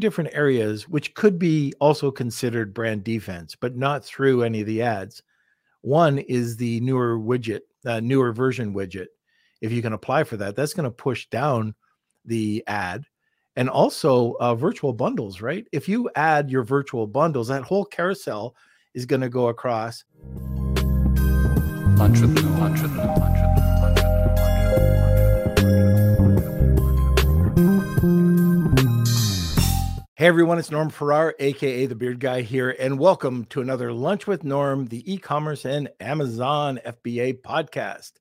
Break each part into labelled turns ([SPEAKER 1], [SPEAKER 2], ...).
[SPEAKER 1] different areas which could be also considered brand defense, but not through any of the ads. One is the newer widget, uh, newer version widget. If you can apply for that, that's going to push down the ad and also uh, virtual bundles, right? If you add your virtual bundles, that whole carousel is going to go across. Lunch with lunch Hey everyone, it's Norm Farrar, aka the Beard Guy here, and welcome to another Lunch with Norm, the e-commerce and Amazon FBA podcast.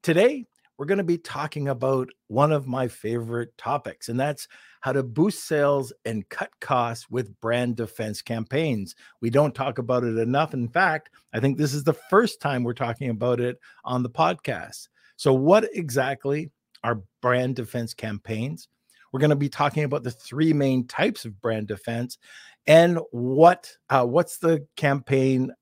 [SPEAKER 1] Today, we're going to be talking about one of my favorite topics, and that's how to boost sales and cut costs with brand defense campaigns. We don't talk about it enough. In fact, I think this is the first time we're talking about it on the podcast. So, what exactly are brand defense campaigns? We're going to be talking about the three main types of brand defense and what uh, what's the campaign,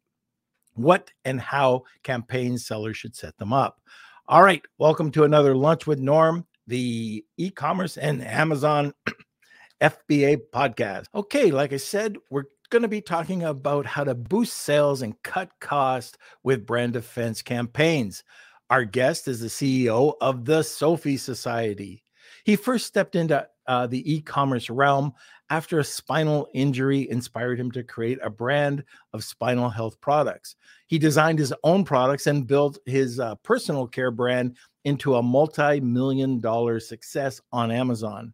[SPEAKER 1] what and how campaign sellers should set them up. All right, welcome to another lunch with Norm, the e-commerce and Amazon FBA podcast. Okay, like I said, we're going to be talking about how to boost sales and cut costs with brand defense campaigns. Our guest is the CEO of the Sophie Society. He first stepped into uh, the e commerce realm after a spinal injury inspired him to create a brand of spinal health products. He designed his own products and built his uh, personal care brand into a multi million dollar success on Amazon.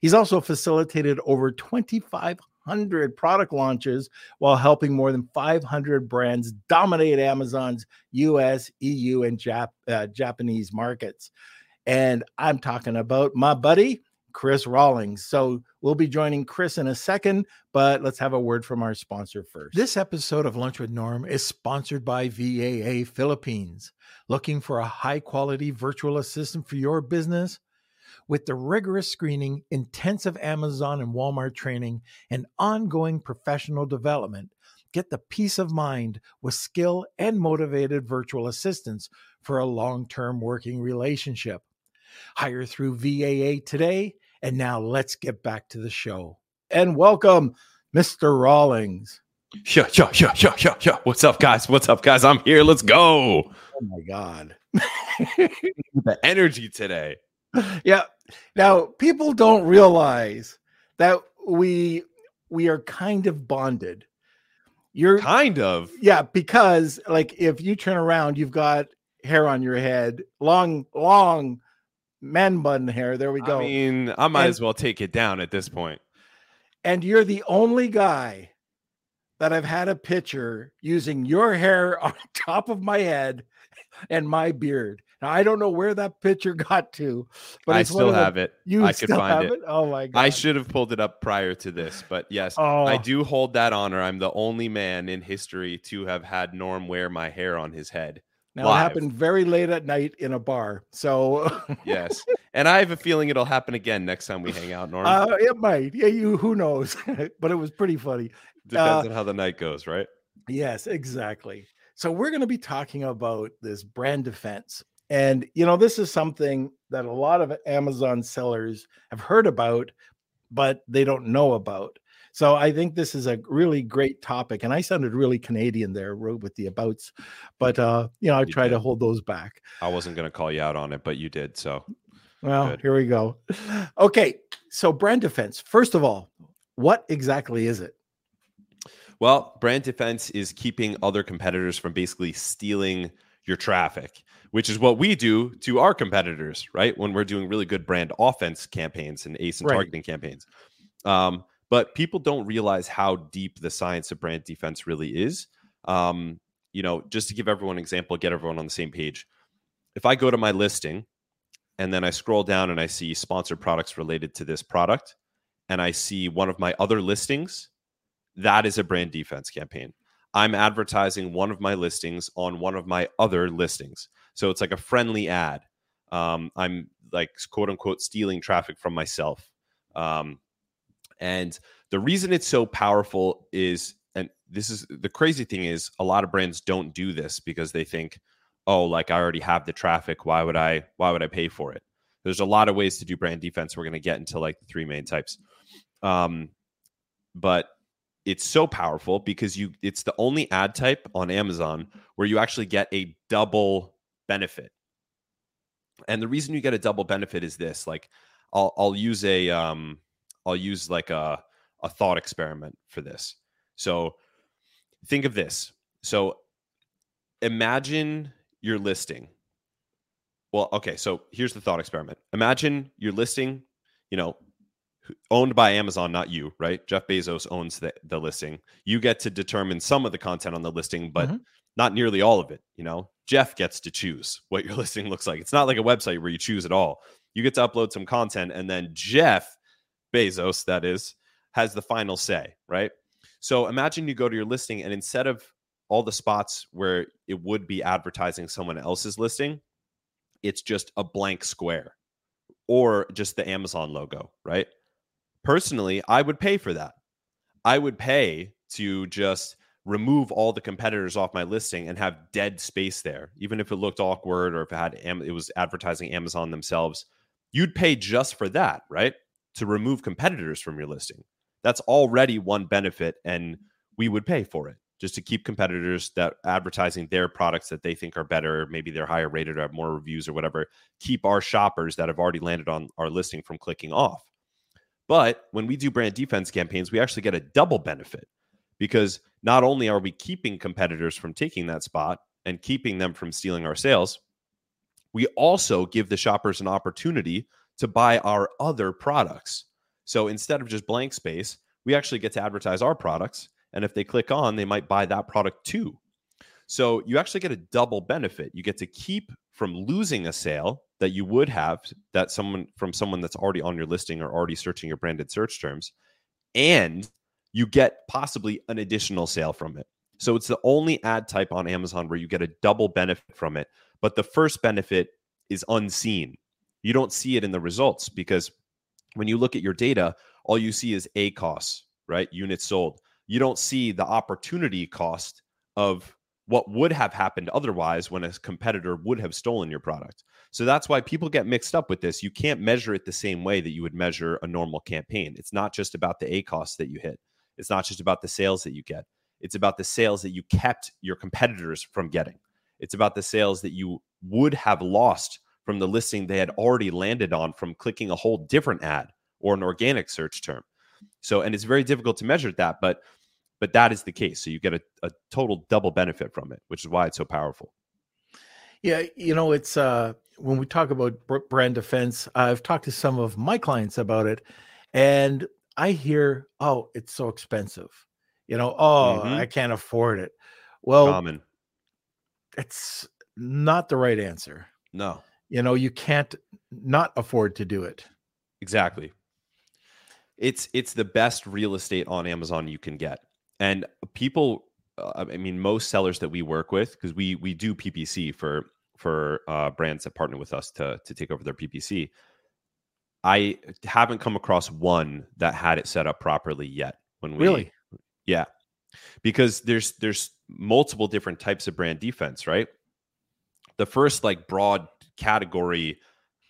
[SPEAKER 1] He's also facilitated over 2,500 product launches while helping more than 500 brands dominate Amazon's US, EU, and Jap- uh, Japanese markets. And I'm talking about my buddy, Chris Rawlings. So we'll be joining Chris in a second, but let's have a word from our sponsor first. This episode of Lunch with Norm is sponsored by VAA Philippines. Looking for a high quality virtual assistant for your business? With the rigorous screening, intensive Amazon and Walmart training, and ongoing professional development, get the peace of mind with skill and motivated virtual assistants for a long term working relationship. Hire through VAA today. And now let's get back to the show. And welcome, Mr. Rawlings.
[SPEAKER 2] Yeah, yeah, yeah, yeah, yeah, yeah. What's up, guys? What's up, guys? I'm here. Let's go.
[SPEAKER 1] Oh my God.
[SPEAKER 2] the energy today.
[SPEAKER 1] Yeah. Now, people don't realize that we we are kind of bonded.
[SPEAKER 2] You're kind of.
[SPEAKER 1] Yeah, because like if you turn around, you've got hair on your head, long, long man bun hair. There we go.
[SPEAKER 2] I mean, I might and, as well take it down at this point.
[SPEAKER 1] And you're the only guy that I've had a picture using your hair on top of my head and my beard. Now I don't know where that picture got to,
[SPEAKER 2] but I still have
[SPEAKER 1] the,
[SPEAKER 2] it.
[SPEAKER 1] You
[SPEAKER 2] I
[SPEAKER 1] could find it. it. Oh my god!
[SPEAKER 2] I should have pulled it up prior to this, but yes, oh. I do hold that honor. I'm the only man in history to have had Norm wear my hair on his head.
[SPEAKER 1] Now Live. it happened very late at night in a bar. So
[SPEAKER 2] yes, and I have a feeling it'll happen again next time we hang out. Norm,
[SPEAKER 1] uh, it might. Yeah, you who knows? but it was pretty funny.
[SPEAKER 2] Depends uh, on how the night goes, right?
[SPEAKER 1] Yes, exactly. So we're going to be talking about this brand defense, and you know this is something that a lot of Amazon sellers have heard about, but they don't know about. So I think this is a really great topic. And I sounded really Canadian there with the abouts, but uh, you know, I try to hold those back.
[SPEAKER 2] I wasn't going to call you out on it, but you did. So
[SPEAKER 1] well, Good. here we go. Okay. So brand defense, first of all, what exactly is it?
[SPEAKER 2] Well, brand defense is keeping other competitors from basically stealing your traffic, which is what we do to our competitors, right? When we're doing really good brand offense campaigns and ASIN right. targeting campaigns. Um, but people don't realize how deep the science of brand defense really is. Um, you know, just to give everyone an example, get everyone on the same page. If I go to my listing and then I scroll down and I see sponsored products related to this product, and I see one of my other listings, that is a brand defense campaign. I'm advertising one of my listings on one of my other listings. So it's like a friendly ad. Um, I'm like quote unquote stealing traffic from myself. Um, and the reason it's so powerful is, and this is the crazy thing is, a lot of brands don't do this because they think, oh, like I already have the traffic. Why would I? Why would I pay for it? There's a lot of ways to do brand defense. We're going to get into like the three main types. Um, but it's so powerful because you it's the only ad type on Amazon where you actually get a double benefit. And the reason you get a double benefit is this like I'll I'll use a um I'll use like a a thought experiment for this. So think of this. So imagine your listing. Well, okay, so here's the thought experiment. Imagine your listing, you know, owned by Amazon, not you, right? Jeff Bezos owns the, the listing. You get to determine some of the content on the listing, but mm-hmm. not nearly all of it. You know, Jeff gets to choose what your listing looks like. It's not like a website where you choose it all. You get to upload some content, and then Jeff Bezos, that is, has the final say, right? So imagine you go to your listing, and instead of all the spots where it would be advertising someone else's listing, it's just a blank square or just the Amazon logo, right? Personally, I would pay for that. I would pay to just remove all the competitors off my listing and have dead space there, even if it looked awkward or if it had it was advertising Amazon themselves. You'd pay just for that, right? To remove competitors from your listing. That's already one benefit, and we would pay for it just to keep competitors that advertising their products that they think are better, maybe they're higher rated or have more reviews or whatever, keep our shoppers that have already landed on our listing from clicking off. But when we do brand defense campaigns, we actually get a double benefit because not only are we keeping competitors from taking that spot and keeping them from stealing our sales, we also give the shoppers an opportunity to buy our other products. So instead of just blank space, we actually get to advertise our products. And if they click on, they might buy that product too. So you actually get a double benefit. You get to keep from losing a sale that you would have that someone from someone that's already on your listing or already searching your branded search terms and you get possibly an additional sale from it. So it's the only ad type on Amazon where you get a double benefit from it, but the first benefit is unseen. You don't see it in the results because when you look at your data, all you see is ACoS, right? Units sold. You don't see the opportunity cost of what would have happened otherwise when a competitor would have stolen your product. So that's why people get mixed up with this. You can't measure it the same way that you would measure a normal campaign. It's not just about the ACoS that you hit. It's not just about the sales that you get. It's about the sales that you kept your competitors from getting. It's about the sales that you would have lost from the listing they had already landed on from clicking a whole different ad or an organic search term. So, and it's very difficult to measure that, but but that is the case. So you get a, a total double benefit from it, which is why it's so powerful.
[SPEAKER 1] Yeah, you know, it's uh when we talk about brand defense, I've talked to some of my clients about it, and I hear, "Oh, it's so expensive," you know, "Oh, mm-hmm. I can't afford it." Well, common. It's not the right answer.
[SPEAKER 2] No,
[SPEAKER 1] you know, you can't not afford to do it.
[SPEAKER 2] Exactly. It's it's the best real estate on Amazon you can get, and people. Uh, I mean, most sellers that we work with, because we we do PPC for for uh, brands that partner with us to to take over their PPC. I haven't come across one that had it set up properly yet. When we
[SPEAKER 1] really,
[SPEAKER 2] yeah, because there's there's multiple different types of brand defense, right? The first like broad category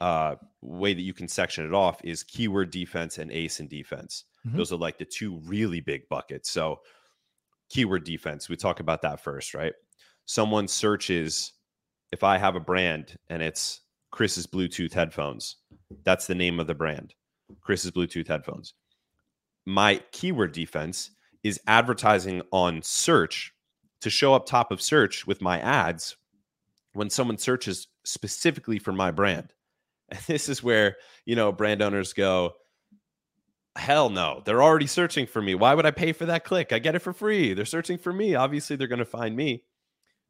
[SPEAKER 2] uh, way that you can section it off is keyword defense and ASIN defense. Mm-hmm. Those are like the two really big buckets. So keyword defense, we talk about that first, right? Someone searches if I have a brand and it's Chris's Bluetooth headphones, that's the name of the brand, Chris's Bluetooth headphones. My keyword defense is advertising on search to show up top of search with my ads when someone searches specifically for my brand. And this is where, you know, brand owners go, hell no, they're already searching for me. Why would I pay for that click? I get it for free. They're searching for me. Obviously, they're going to find me.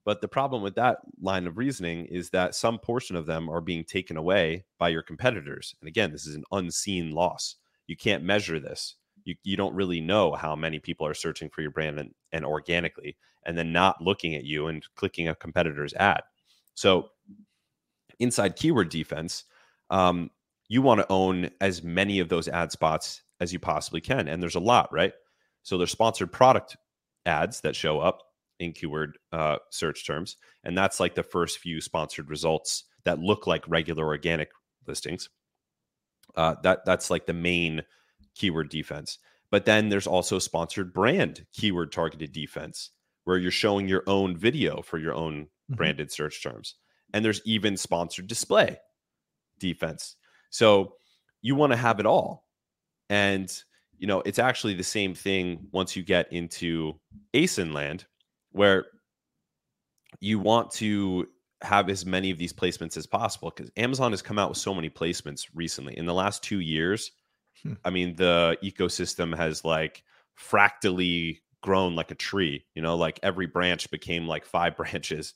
[SPEAKER 2] But the problem with that line of reasoning is that some portion of them are being taken away by your competitors. And again, this is an unseen loss. You can't measure this. You, you don't really know how many people are searching for your brand and, and organically, and then not looking at you and clicking a competitor's ad. So, inside keyword defense, um, you want to own as many of those ad spots as you possibly can. And there's a lot, right? So, there's sponsored product ads that show up in keyword uh, search terms. And that's like the first few sponsored results that look like regular organic listings. Uh, that that's like the main keyword defense. But then there's also sponsored brand keyword targeted defense where you're showing your own video for your own mm-hmm. branded search terms. And there's even sponsored display defense. So you want to have it all. And you know, it's actually the same thing once you get into ASIN land where you want to have as many of these placements as possible because Amazon has come out with so many placements recently. In the last two years, hmm. I mean, the ecosystem has like fractally grown like a tree, you know, like every branch became like five branches.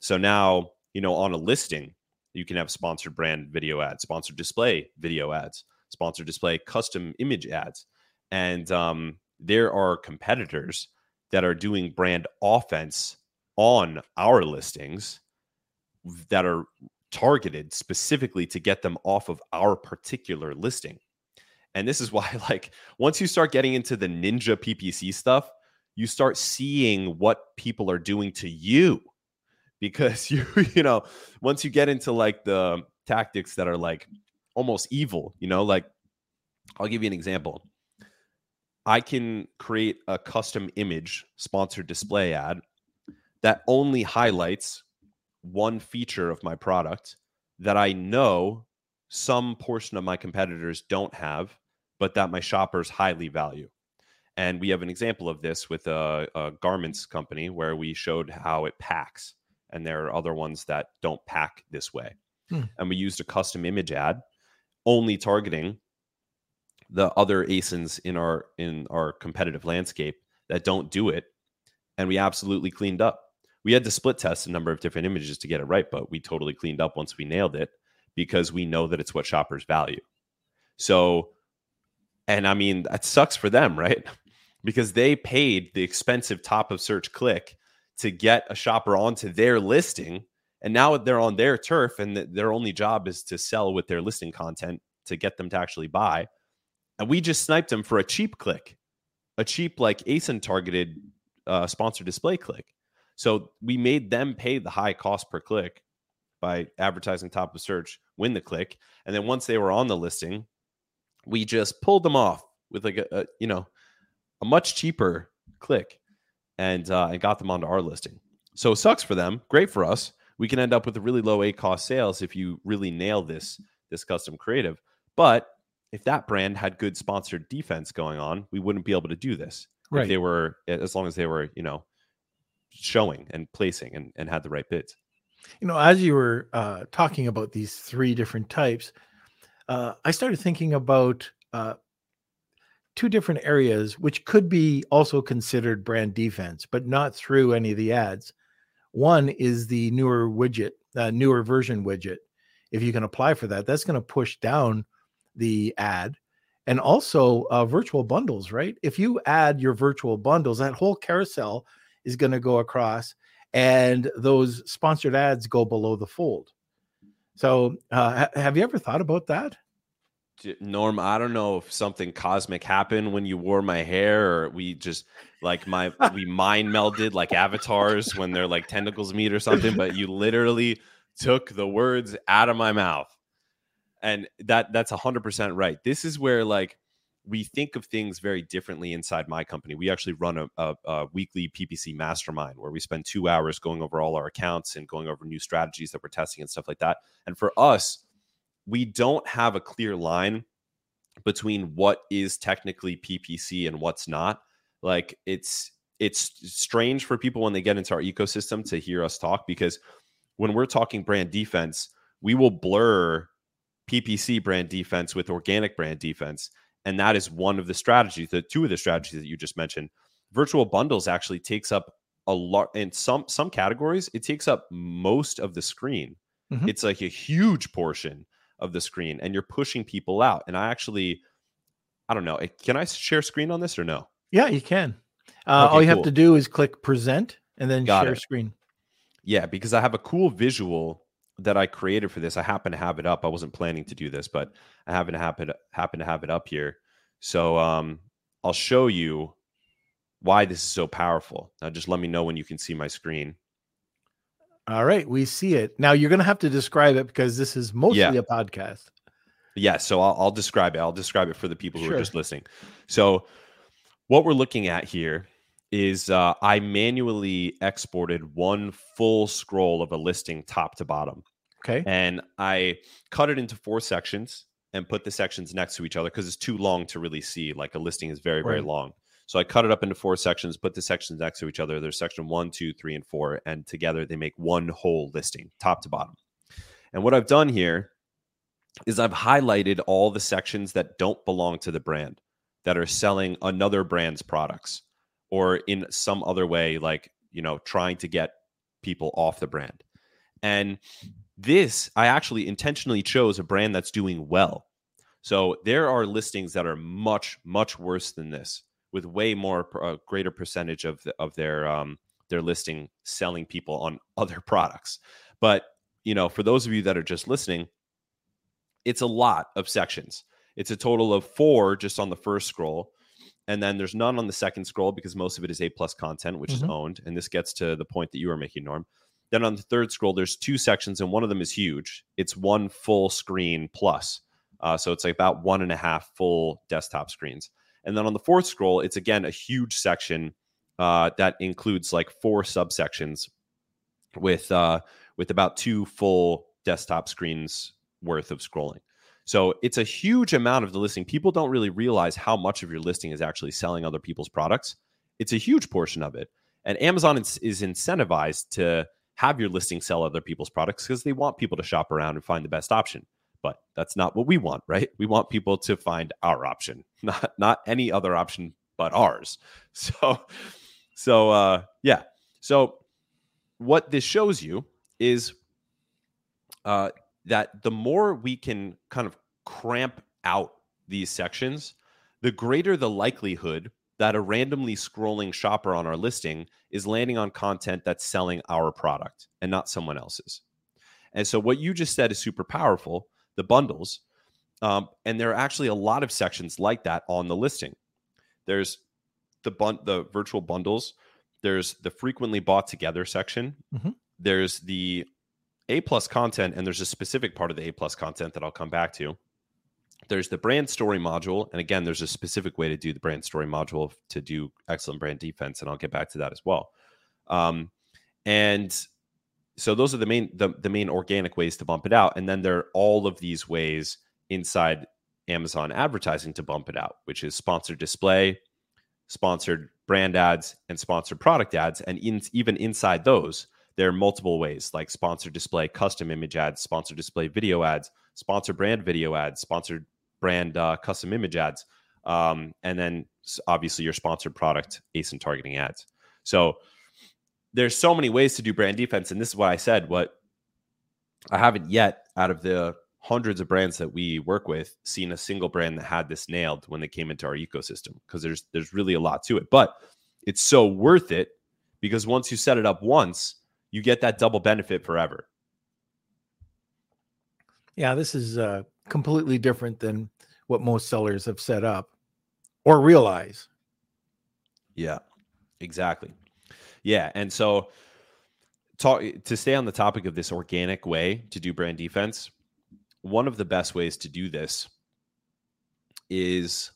[SPEAKER 2] So now, you know, on a listing, you can have sponsored brand video ads, sponsored display video ads, sponsored display custom image ads. And um, there are competitors that are doing brand offense on our listings that are targeted specifically to get them off of our particular listing. And this is why, like, once you start getting into the ninja PPC stuff, you start seeing what people are doing to you because you, you know, once you get into like the tactics that are like almost evil, you know, like I'll give you an example. I can create a custom image sponsored display ad that only highlights one feature of my product that I know some portion of my competitors don't have, but that my shoppers highly value. And we have an example of this with a, a garments company where we showed how it packs. And there are other ones that don't pack this way. Hmm. And we used a custom image ad only targeting the other ASINs in our in our competitive landscape that don't do it. And we absolutely cleaned up we had to split test a number of different images to get it right, but we totally cleaned up once we nailed it because we know that it's what shoppers value. So, and I mean, that sucks for them, right? Because they paid the expensive top of search click to get a shopper onto their listing. And now they're on their turf, and their only job is to sell with their listing content to get them to actually buy. And we just sniped them for a cheap click, a cheap, like ASIN targeted uh, sponsored display click. So we made them pay the high cost per click by advertising top of search, win the click, and then once they were on the listing, we just pulled them off with like a, a you know a much cheaper click, and uh, and got them onto our listing. So it sucks for them, great for us. We can end up with a really low ACoS sales if you really nail this this custom creative. But if that brand had good sponsored defense going on, we wouldn't be able to do this. Right. If they were as long as they were, you know, showing and placing and, and had the right bids.
[SPEAKER 1] You know, as you were uh, talking about these three different types, uh, I started thinking about uh, two different areas which could be also considered brand defense, but not through any of the ads. One is the newer widget, uh, newer version widget. If you can apply for that, that's going to push down the ad and also uh, virtual bundles, right? If you add your virtual bundles, that whole carousel is going to go across and those sponsored ads go below the fold. So, uh, have you ever thought about that?
[SPEAKER 2] Norm, I don't know if something cosmic happened when you wore my hair, or we just like my we mind melded like avatars when they're like tentacles meet or something. But you literally took the words out of my mouth, and that that's a hundred percent right. This is where like we think of things very differently inside my company. We actually run a, a, a, weekly PPC mastermind where we spend two hours going over all our accounts and going over new strategies that we're testing and stuff like that. And for us, we don't have a clear line between what is technically PPC and what's not. Like it's it's strange for people when they get into our ecosystem to hear us talk because when we're talking brand defense, we will blur PPC brand defense with organic brand defense and that is one of the strategies the two of the strategies that you just mentioned virtual bundles actually takes up a lot in some some categories it takes up most of the screen mm-hmm. it's like a huge portion of the screen and you're pushing people out and i actually i don't know eh, can i share screen on this or no
[SPEAKER 1] yeah you can uh, okay, all you cool. have to do is click present and then Got share it. screen
[SPEAKER 2] yeah because i have a cool visual that I created for this. I happen to have it up. I wasn't planning to do this, but I happen to happen happen to have it up here. So um, I'll show you why this is so powerful. Now, just let me know when you can see my screen.
[SPEAKER 1] All right, we see it. Now you're going to have to describe it because this is mostly yeah. a podcast.
[SPEAKER 2] Yeah, so I'll, I'll, describe it. I'll describe it for the people who sure. are just listening. So what we're looking at here is uh, I manually exported one full scroll of a listing top to bottom.
[SPEAKER 1] Okay.
[SPEAKER 2] And I cut it into four sections and put the sections next to each other because it's too long to really see. Like a listing is very, very long. So I cut it up into four sections, put the sections next to each other. There's section one, two, three, and four. And together they make one whole listing, top to bottom. And what I've done here is I've highlighted all the sections that don't belong to the brand that are selling another brand's products or in some other way, like, you know, trying to get people off the brand. And this, I actually intentionally chose a brand that's doing well. So there are listings that are much, much worse than this, with way more, a greater percentage of the, of their um, their listing selling people on other products. But you know, for those of you that are just listening, it's a lot of sections. It's a total of four just on the first scroll. And then there's none on the second scroll because most of it is A plus content, which is
[SPEAKER 1] Mhm.
[SPEAKER 2] owned. And this gets to the point that you were making, Norm. Then on the third scroll, there's two sections, and one of them is huge. It's one full screen plus. Uh, so it's like about one and a half full desktop screens. And then on the fourth scroll, it's again a huge section uh, that includes like four subsections with uh, with about two full desktop screens worth of scrolling. So it's a huge amount of the listing. People don't really realize how much of your listing is actually selling other people's products. It's a huge portion of it. And Amazon is, is incentivized to have your listing sell other people's products because they want people to shop around and find the best option. But that's not what we want, right? We want people to find our option, not not any other option but ours. So so uh yeah. So what this shows you is uh that the more we can kind of cramp out these sections, the greater the likelihood that a randomly scrolling shopper on our listing is landing on content that's selling our product and not someone else's. And so, what you just said is super powerful the bundles. Um, and there are actually a lot of sections like that on the listing. There's the bun- the virtual bundles. There's the frequently bought together section.
[SPEAKER 1] Mhm.
[SPEAKER 2] There's the A plus content, and there's a specific part of the A plus content that I'll come back to. There's the brand story module, and again, there's a specific way to do the brand story module to do excellent brand defense, and I'll get back to that as well. Um, and so those are the main the, the main organic ways to bump it out, and then there are all of these ways inside Amazon advertising to bump it out, which is sponsored display, sponsored brand ads, and sponsored product ads, and in, even inside those, there are multiple ways like sponsored display, custom image ads, sponsored display video ads, sponsored brand video ads, sponsored brand uh, custom image ads, um, and then obviously your sponsored product ASIN targeting ads. So there's so many ways to do brand defense, and this is why I said what I haven't yet out of the hundreds of brands that we work with seen a single brand that had this nailed when they came into our ecosystem because there's there's really a lot to it, but it's so worth it because once you set it up once, you get that double benefit forever.
[SPEAKER 1] Yeah, this is uh, completely different than what most sellers have set up or realize.
[SPEAKER 2] Yeah, exactly. Yeah, and so talk to stay on the topic of this organic way to do brand defense. One of the best ways to do this is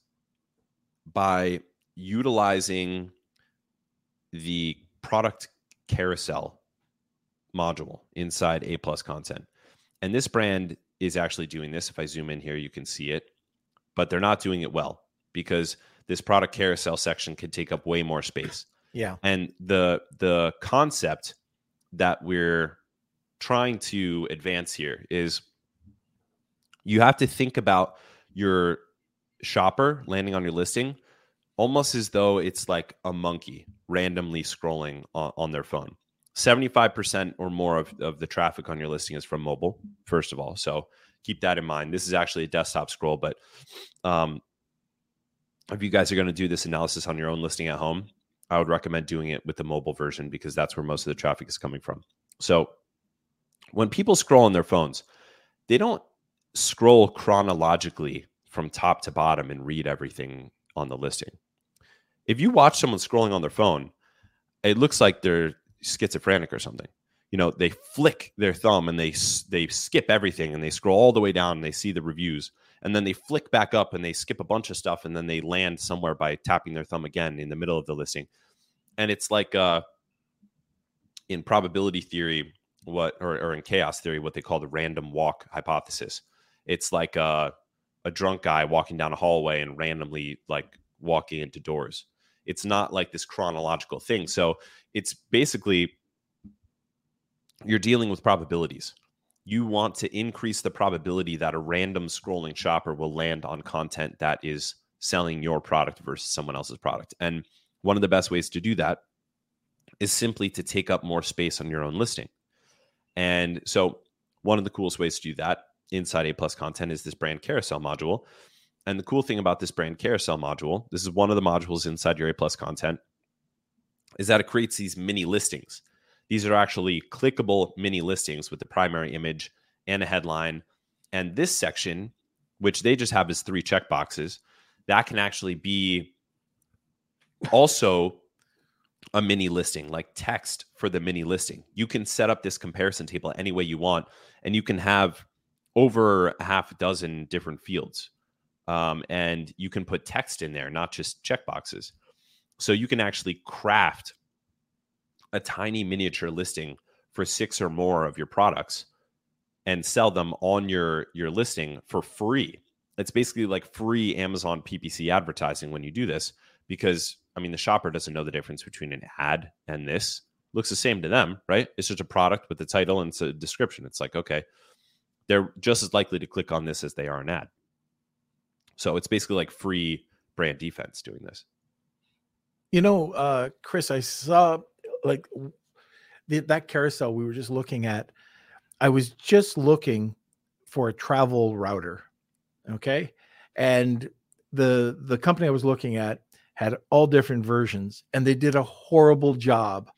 [SPEAKER 2] by utilizing the product carousel module inside A plus content. And this brand is actually doing this. If I zoom in here, you can see it, but they're not doing it well because this product carousel section could take up way more space.
[SPEAKER 1] Yeah.
[SPEAKER 2] And the the concept that we're trying to advance here is you have to think about your shopper landing on your listing almost as though it's like a monkey randomly scrolling on, on their phone. 75% or more of, of the traffic on your listing is from mobile, first of all. So keep that in mind. This is actually a desktop scroll, but um, if you guys are going to do this analysis on your own listing at home, I would recommend doing it with the mobile version because that's where most of the traffic is coming from. So when people scroll on their phones, they don't scroll chronologically from top to bottom and read everything on the listing. If you watch someone scrolling on their phone, it looks like they're schizophrenic or something. You know, they flick their thumb and they they skip everything and they scroll all the way down and they see the reviews and then they flick back up and they skip a bunch of stuff and then they land somewhere by tapping their thumb again in the middle of the listing. And it's like uh in probability theory what or, or in chaos theory what they call the random walk hypothesis. It's like a, a drunk guy walking down a hallway and randomly like walking into doors. It's not like this chronological thing. So it's basically you're dealing with probabilities you want to increase the probability that a random scrolling shopper will land on content that is selling your product versus someone else's product. And one of the best ways to do that is simply to take up more space on your own listing. And so, one of the coolest ways to do that inside A plus content is this brand carousel module. And the cool thing about this brand carousel module, this is one of the modules inside your A plus content, is that it creates these mini listings. These are actually clickable mini listings with the primary image and a headline. And this section, which they just have as three checkboxes, that can actually be also a mini listing, like text for the mini listing. You can set up this comparison table any way you want, and you can have over a half a dozen different fields. Um, and you can put text in there, not just checkboxes. So you can actually craft a tiny miniature listing for six or more of your products and sell them on your your listing for free. It's basically like free Amazon PPC advertising when you do this because I mean the shopper doesn't know the difference between an ad and this. Looks the same to them, right? It's just a product with the title and it's a description. It's like, okay, they're just as likely to click on this as they are an ad. So it's basically like free brand defense doing this.
[SPEAKER 1] You know, uh, Chris, I saw like the, that carousel we were just looking at. I was just looking for a travel router, okay, and the the company I was looking at had all different versions, and they did a horrible job.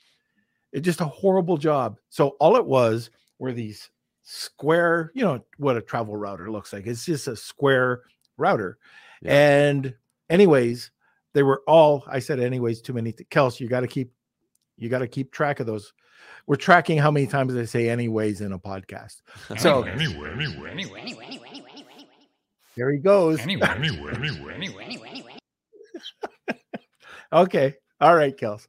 [SPEAKER 1] It just a horrible job. So all it was were these square, you know what a travel router looks like. It's just a square router. Yeah. And anyways, they were all I said anyways too many. Kels, you got to keep you got to keep track of those. We're tracking how many times they say anyways in a podcast. So anyway, anyway, anyway, anyway, anyway, anyway. Here he goes. Anyway, anyway, anyway, anyway, anyway. okay. All right, Kels.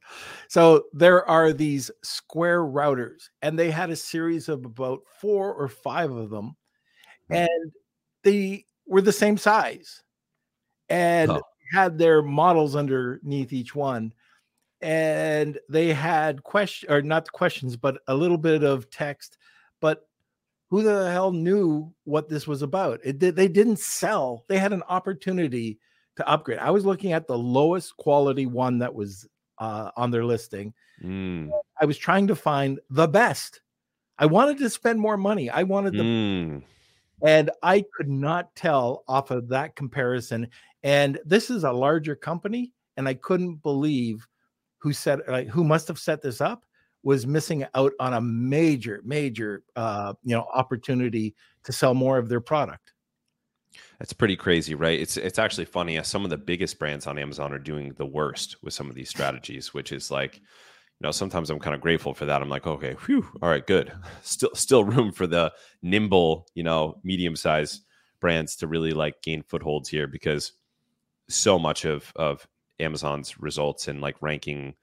[SPEAKER 1] So there are these square routers, and they had a series of about four or five of them, hmm. and they were the same size and oh. had their models underneath each one and they had question or not questions, but a little bit of text. But who the hell knew what this was about? It did they didn't sell. They had an opportunity to upgrade. I was looking at the lowest quality one that was uh, on their listing. Mm. I was trying to find the best. I wanted to spend more money. I wanted the mm. and I could not tell off of that comparison. And this is a larger company, and I couldn't believe who set like who must have set this up was missing out on a major major uh you know opportunity to sell more of their product.
[SPEAKER 2] That's pretty crazy right? It's it's actually funny some of the biggest brands on amazon are doing the worst with some of these strategies which is like you know sometimes i'm kind of grateful for that. I'm like okay whew, all right good. Still still room for the nimble you know medium sized brands to really like gain footholds here because so much of of Amazon's results and like ranking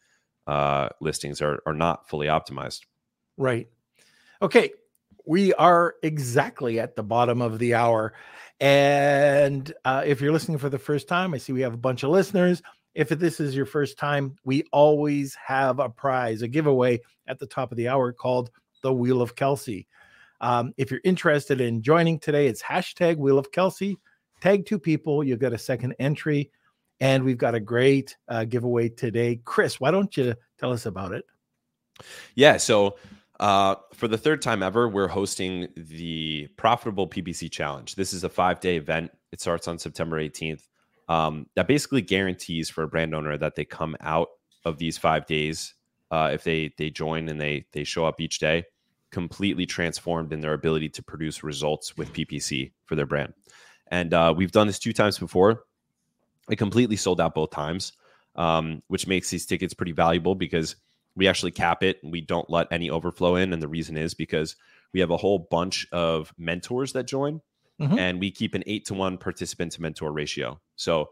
[SPEAKER 2] uh, listings are are not fully optimized.
[SPEAKER 1] Right. Okay. We are exactly at the bottom of the hour. And uh, if you're listening for the first time, I see we have a bunch of listeners. If this is your first time, we always have a prize, a giveaway at the top of the hour called the Wheel of Kelsey. Um, if you're interested in joining today, it's hashtag Wheel of Kelsey. Tag two people, you'll get a second entry. And we've got a great uh, giveaway today. Chris, why don't you tell us about it?
[SPEAKER 2] Yeah. So, uh, for the third time ever, we're hosting the Profitable PPC Challenge. This is a five day event. It starts on September 18th. Um, that basically guarantees for a brand owner that they come out of these five days uh, if they they join and they they show up each day completely transformed in their ability to produce results with PPC for their brand. And uh, we've done this two times before. It completely sold out both times, um, which makes these tickets pretty valuable because we actually cap it and we don't let any overflow in. And the reason is because we have a whole bunch of mentors that join. mm-hmm. and we keep an eight to one participant to mentor ratio. So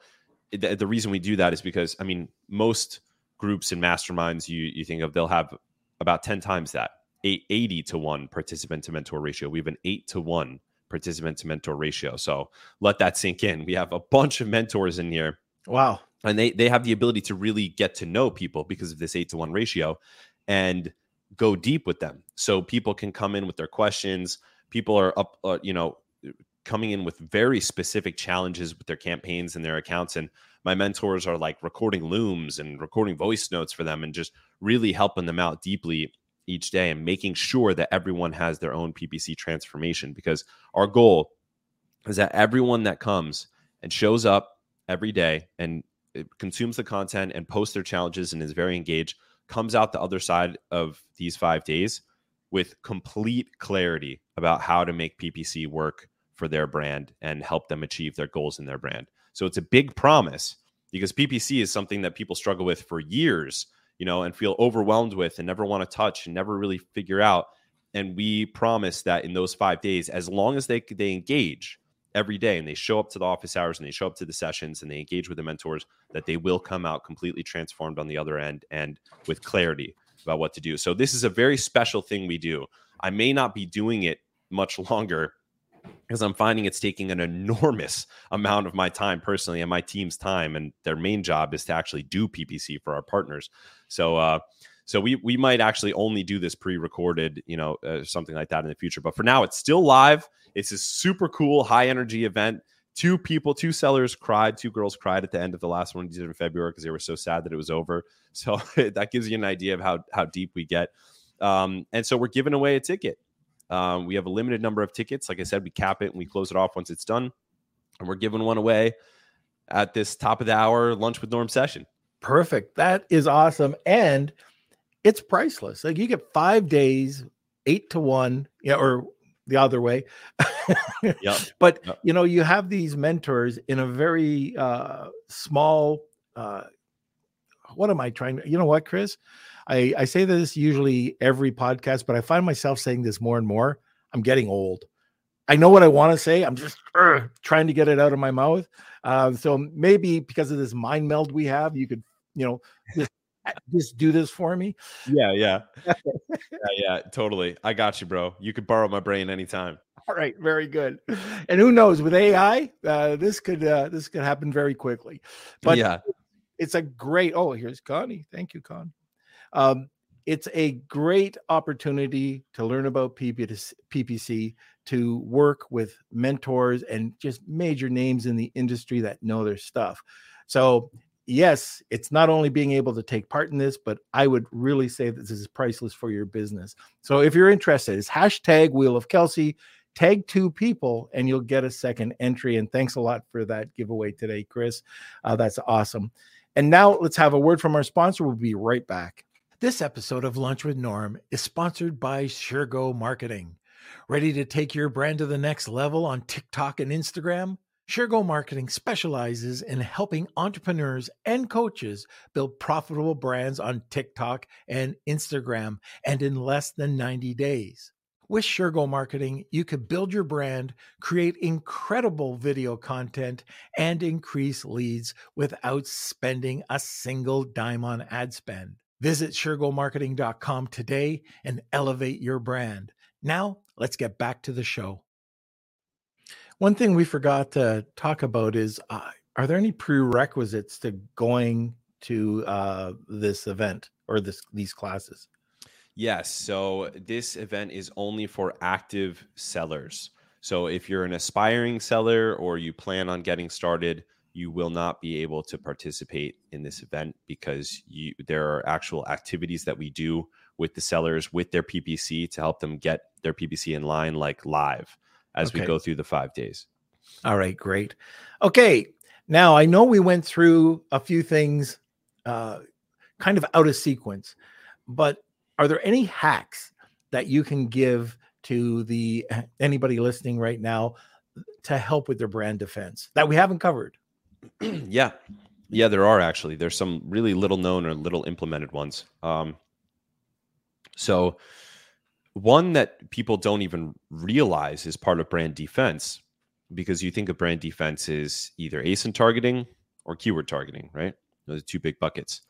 [SPEAKER 2] the, the reason we do that is because I mean most groups and masterminds you you think of they'll have about 10 times that eight, 80 to 1 participant to mentor ratio we have an 8 to 1 participant to mentor ratio. So let that sink in. We have a bunch of mentors in here.
[SPEAKER 1] Wow.
[SPEAKER 2] And they they have the ability to really get to know people because of this 8 to 1 ratio and go deep with them. So people can come in with their questions. People are up uh, you know coming in with very specific challenges with their campaigns and their accounts. And my mentors are like recording looms and recording voice notes for them and just really helping them out deeply each day and making sure that everyone has their own PPC transformation because our goal is that everyone that comes and shows up every day and uh, consumes the content and posts their challenges and is very engaged comes out the other side of these 5 days with complete clarity about how to make PPC work for their brand and help them achieve their goals in their brand. So it's a big promise because PPC is something that people struggle with for years, you know, and feel overwhelmed with and never want to touch and never really figure out. And we promise that in those five days, as long as they they engage every day and they show up to the office hours and they show up to the sessions and they engage with the mentors, that they will come out completely transformed on the other end and with clarity about what to do. So this is a very special thing we do. I may not be doing it much longer because I'm finding it's taking an enormous amount of my time personally and my team's time. And their main job is to actually do PPC for our partners. So, uh, so we we might actually only do this pre-recorded, you know, uh, something like that in the future. But for now, it's still live. It's a super cool, high energy event. Two people, two sellers cried. Two girls cried at the end of the last one we did in February because they were so sad that it was over. So that gives you an idea of how how deep we get. Um, and so we're giving away a ticket. Um, we have a limited number of tickets. Like I said, we cap it and we close it off once it's done. And we're giving one away at this top of the hour lunch with Norm session.
[SPEAKER 1] Perfect. That is awesome. And it's priceless. Like you get five days, eight to one, yeah, or the other way.
[SPEAKER 2] yep.
[SPEAKER 1] But
[SPEAKER 2] yep.
[SPEAKER 1] you know, you have these mentors in a very uh small uh what am I trying to you know what, Chris? I, I say this usually every podcast, but I find myself saying this more and more. I'm getting old. I know what I want to say. I'm just uh, trying to get it out of my mouth. Uh, so maybe because of this mind meld we have, you could, you know, just, just do this for me.
[SPEAKER 2] Yeah, yeah, yeah, yeah, totally. I got you, bro. You could borrow my brain anytime.
[SPEAKER 1] All right, very good. And who knows with AI, uh, this could uh, this could happen very quickly. But
[SPEAKER 2] yeah,
[SPEAKER 1] it's a great. Oh, here's Connie. Thank you, Con. Um, it's a great opportunity to learn about PPC, to work with mentors and just major names in the industry that know their stuff. So, yes, it's not only being able to take part in this, but I would really say that this is priceless for your business. So, if you're interested, it's hashtag Wheel of Kelsey. Tag two people and you'll get a second entry. And thanks a lot for that giveaway today, Chris. Uh, that's awesome. And now let's have a word from our sponsor. We'll be right back. This episode of Lunch with Norm is sponsored by Shergo Marketing. Ready to take your brand to the next level on TikTok and Instagram? Shergo Marketing specializes in helping entrepreneurs and coaches build profitable brands on TikTok and Instagram and in less than 90 days. With Shergo Marketing, you could build your brand, create incredible video content, and increase leads without spending a single dime on ad spend. Visit SureGoMarketing.com today and elevate your brand. Now, let's get back to the show. One thing we forgot to talk about is uh, are there any prerequisites to going to uh, this event or this these classes?
[SPEAKER 2] Yes. So this event is only for active sellers. So if you're an aspiring seller or you plan on getting started, you will not be able to participate in this event because you, there are actual activities that we do with the sellers with their PPC to help them get their PPC in line, like live, as okay. we go through the five days.
[SPEAKER 1] All right, great. Okay, now I know we went through a few things uh, kind of out of sequence, but are there any hacks that you can give to the anybody listening right now to help with their brand defense that we haven't covered?
[SPEAKER 2] yeah, yeah, there are actually. There's some really little known or little implemented ones. Um, so, one that people don't even realize is part of brand defense because you think of brand defense is either ASIN targeting or keyword targeting, right? Those are two big buckets.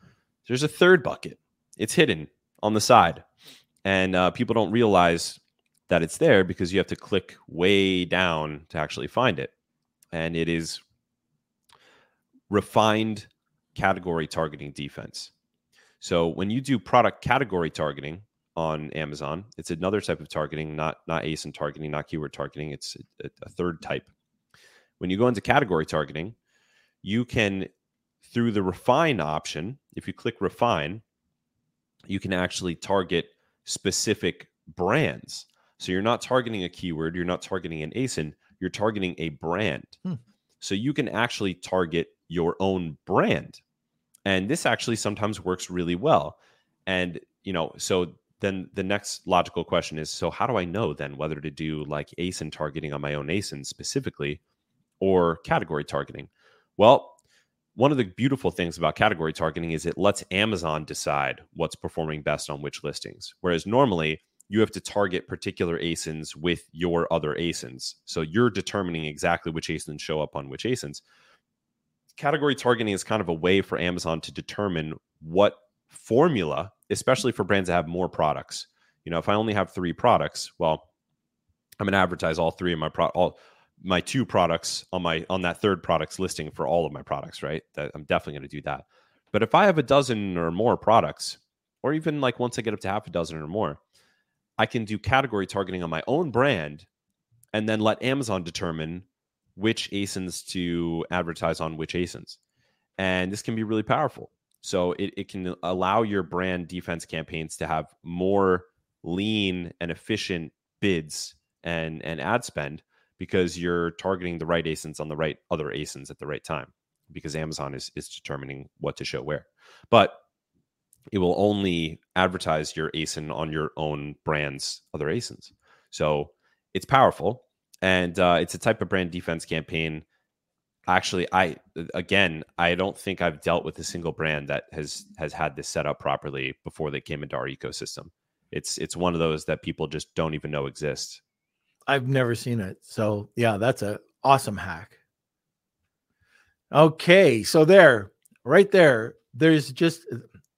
[SPEAKER 2] There's a third bucket. It's hidden on the side, and uh, people don't realize that it's there because you have to click way down to actually find it, and it is refined category targeting defense. So when you do product category targeting on Amazon, it's another type of targeting, not not ASIN targeting, not keyword targeting. It's a, a third type. When you go into category targeting, you can through the refine option, if you click refine, you can actually target specific brands. So you're not targeting a keyword, you're not targeting an ASIN, you're targeting a brand. Hmm. So you can actually target your own brand. And this actually sometimes works really well. And, you know, so then the next logical question is so how do I know then whether to do like ASIN targeting on my own ASIN specifically or category targeting? Well, one of the beautiful things about category targeting is it lets Amazon decide what's performing best on which listings. Whereas normally you have to target particular ASINs with your other ASINs. So you're determining exactly which ASINs show up on which ASINs category targeting is kind of a way for Amazon to determine what formula, especially for brands that have more products. You know, if I only have three products, well, I'm going to advertise all three of my pro all my two products on my on that third products listing for all of my products, right? That I'm definitely going to do that. But if I have a dozen or more products, or even like once I get up to half a dozen or more, I can do category targeting on my own brand and then let Amazon determine which ASINs to advertise on which ASINs. And this can be really powerful. So it, it can allow your brand defense campaigns to have more lean and efficient bids and, and ad spend because you're targeting the right ASINs on the right other ASINs at the right time because Amazon is, is determining what to show where. But it will only advertise your ASIN on your own brand's other ASINs. So it's powerful and uh, it's a type of brand defense campaign. Actually, I again, I don't think I've dealt with a single brand that has has had this set up properly before they came into our ecosystem. It's it's one of those that people just don't even know exists.
[SPEAKER 1] I've never seen it, so yeah, that's a awesome hack. Okay, so there, right there, there's just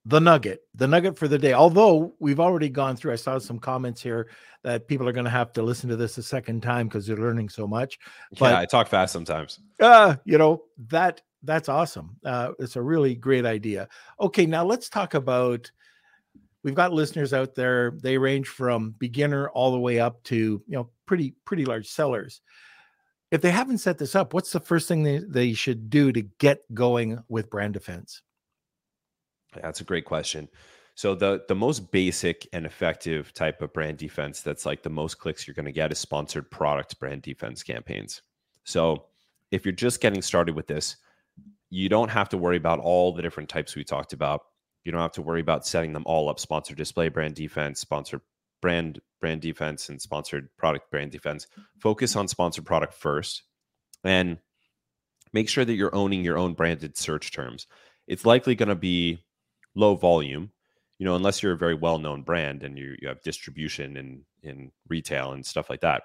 [SPEAKER 1] the nugget, the nugget for the day. Although we've already gone through, I saw some comments here that people are going to have to listen to this a second time because they're learning so much.
[SPEAKER 2] But, yeah, I talk fast sometimes.
[SPEAKER 1] Uh, you know that that's awesome. Uh, it's a really great idea. Okay, now let's talk about. We've got listeners out there. They range from beginner all the way up to you know pretty pretty large sellers. If they haven't set this up, what's the first thing they, they should do to get going with brand defense?
[SPEAKER 2] That's a great question. So the the most basic and effective type of brand defense that's like the most clicks you're going to get is sponsored product brand defense campaigns. So if you're just getting started with this, you don't have to worry about all the different types we talked about. You don't have to worry about setting them all up sponsored display brand defense, sponsored brand brand defense and sponsored product brand defense. Focus on sponsored product first and make sure that you're owning your own branded search terms. It's likely going to be low volume, you know, unless you're a very well known brand and you, you have distribution in, in retail and stuff like that,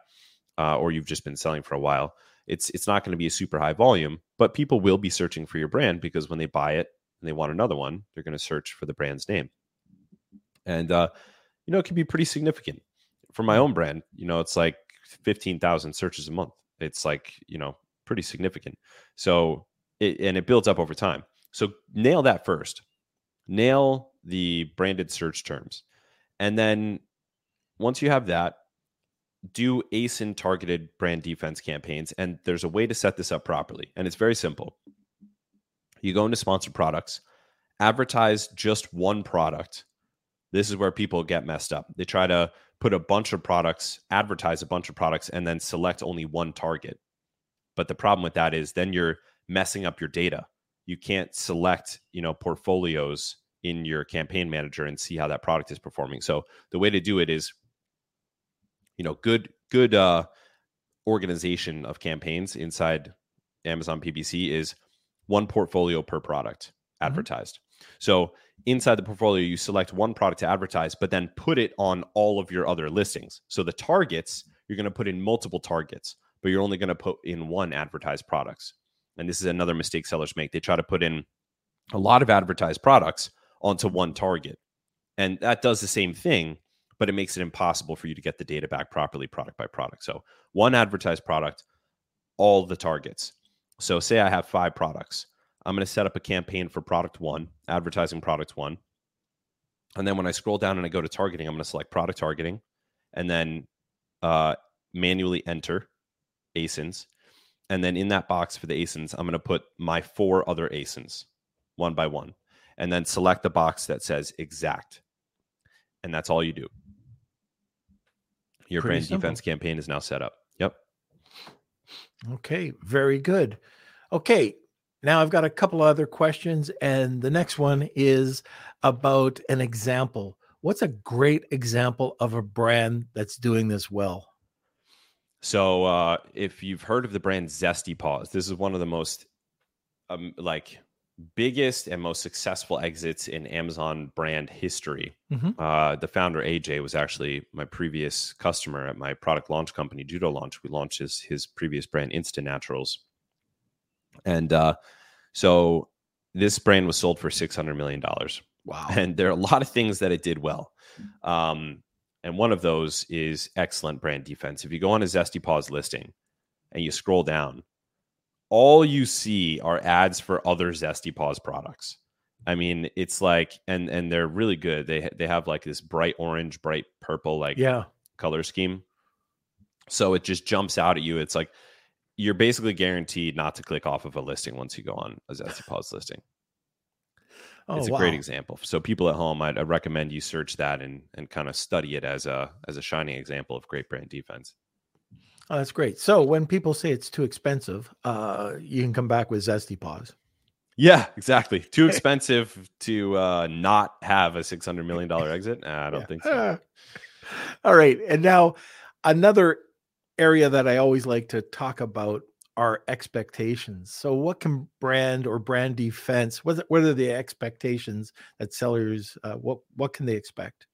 [SPEAKER 2] uh, or you've just been selling for a while, it's it's not going to be a super high volume, but people will be searching for your brand because when they buy it and they want another one, they're going to search for the brand's name. And uh, you know, it can be pretty significant. For my own brand, you know, it's like 15,000 searches a month. It's like, you know, pretty significant. So, it, and it builds up over time. So nail that first nail the branded search terms. And then once you have that, do ASIN targeted brand defense campaigns. And there's a way to set this up properly. And it's very simple. You go into sponsored products, advertise just one product. This is where people get messed up. They try to put a bunch of products, advertise a bunch of products, and then select only one target. But the problem with that is then you're messing up your data you can't select you know portfolios in your campaign manager and see how that product is performing so the way to do it is you know good good uh organization of campaigns inside amazon ppc is one portfolio per product mm-hmm. advertised mm-hmm. so inside the portfolio you select one product to advertise but then put it on all of your other listings so the targets you're going to put in multiple targets but you're only going to put in one advertised products. And this is another mistake sellers make. They try to put in a lot of advertised products onto one target. And that does the same thing, but it makes it impossible for you to get the data back properly product by product. So, one advertised product, all the targets. So, say I have five products. I'm going to set up a campaign for product one, advertising product one. And then when I scroll down and I go to targeting, I'm going to select product targeting and then uh, manually enter ASINs. And then in that box for the ASINs, I'm going to put my four other ASINs one by one and then select the box that says exact. And that's all you do. Your Pretty brand simple. defense campaign is now set up. Yep.
[SPEAKER 1] Okay, very good. Okay, now I've got a couple other questions, and the next one is about an example. What's a great example of a brand that's doing this well?
[SPEAKER 2] So, uh, if you've heard of the brand Zesty Paws, this is one of the most um, like biggest and most successful exits in Amazon brand history. Mm-hmm. Uh, the founder AJ was actually my previous customer at my product launch company, Judo Launch. We launched his his previous brand, Instant Naturals, and uh, so this brand was sold for six hundred million dollars.
[SPEAKER 1] Wow!
[SPEAKER 2] And there are a lot of things that it did well. Um, and one of those is excellent brand defense. If you go on a Zesty Paws listing and you scroll down, all you see are ads for other Zesty Paws products. I mean, it's like, and and they're really good. They they have like this bright orange, bright purple, like
[SPEAKER 1] yeah
[SPEAKER 2] color scheme. So it just jumps out at you. It's like you're basically guaranteed not to click off of a listing once you go on a Zesty Paws listing. Oh, it's a wow. great example. So people at home, I'd, I'd recommend you search that and and kind of study it as a as a shining example of great brand defense.
[SPEAKER 1] Oh, that's great. So when people say it's too expensive, uh, you can come back with Zesty Paws.
[SPEAKER 2] Yeah, exactly. Too expensive to uh, not have a six hundred million dollar exit. Nah, I don't yeah. think so.
[SPEAKER 1] All right, and now another area that I always like to talk about are expectations. So, what can brand or brand defense? What what are the expectations that sellers? Uh, what what can they expect?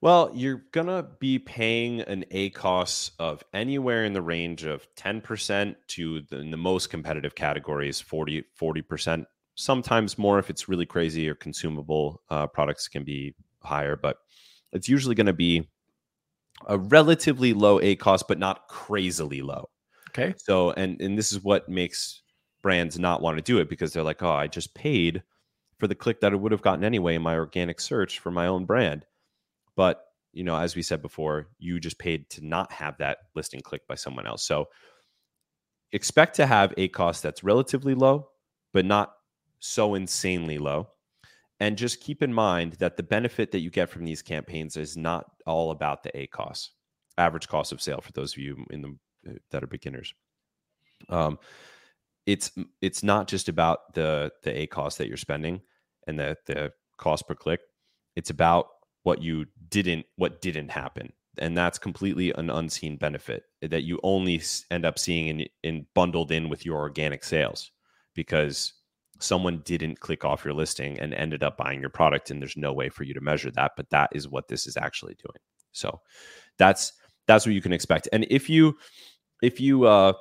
[SPEAKER 2] Well, you're gonna be paying an ACOS of anywhere in the range of 10% to the, the most competitive categories, 40 40%. Sometimes more if it's really crazy or consumable uh, products can be higher, but it's usually going to be a relatively low ACOS, but not crazily low.
[SPEAKER 1] Okay.
[SPEAKER 2] So, and and this is what makes brands not want to do it because they're like, oh, I just paid for the click that I would have gotten anyway in my organic search for my own brand but you know, as we said before, you just paid to not have that listing clicked by someone else. So expect to have a cost that's relatively low, but not so insanely low. And just keep in mind that the benefit that you get from these campaigns is not all about the ACoS, average cost of sale for those of you in the that are beginners. Um, it's it's not just about the the ACoS that you're spending and the the cost per click. It's about what you didn't what didn't happen and that's completely an unseen benefit that you only end up seeing in, in bundled in with your organic sales because someone didn't click off your listing and ended up buying your product and there's no way for you to measure that but that is what this is actually doing so that's that's what you can expect. And if you if you uh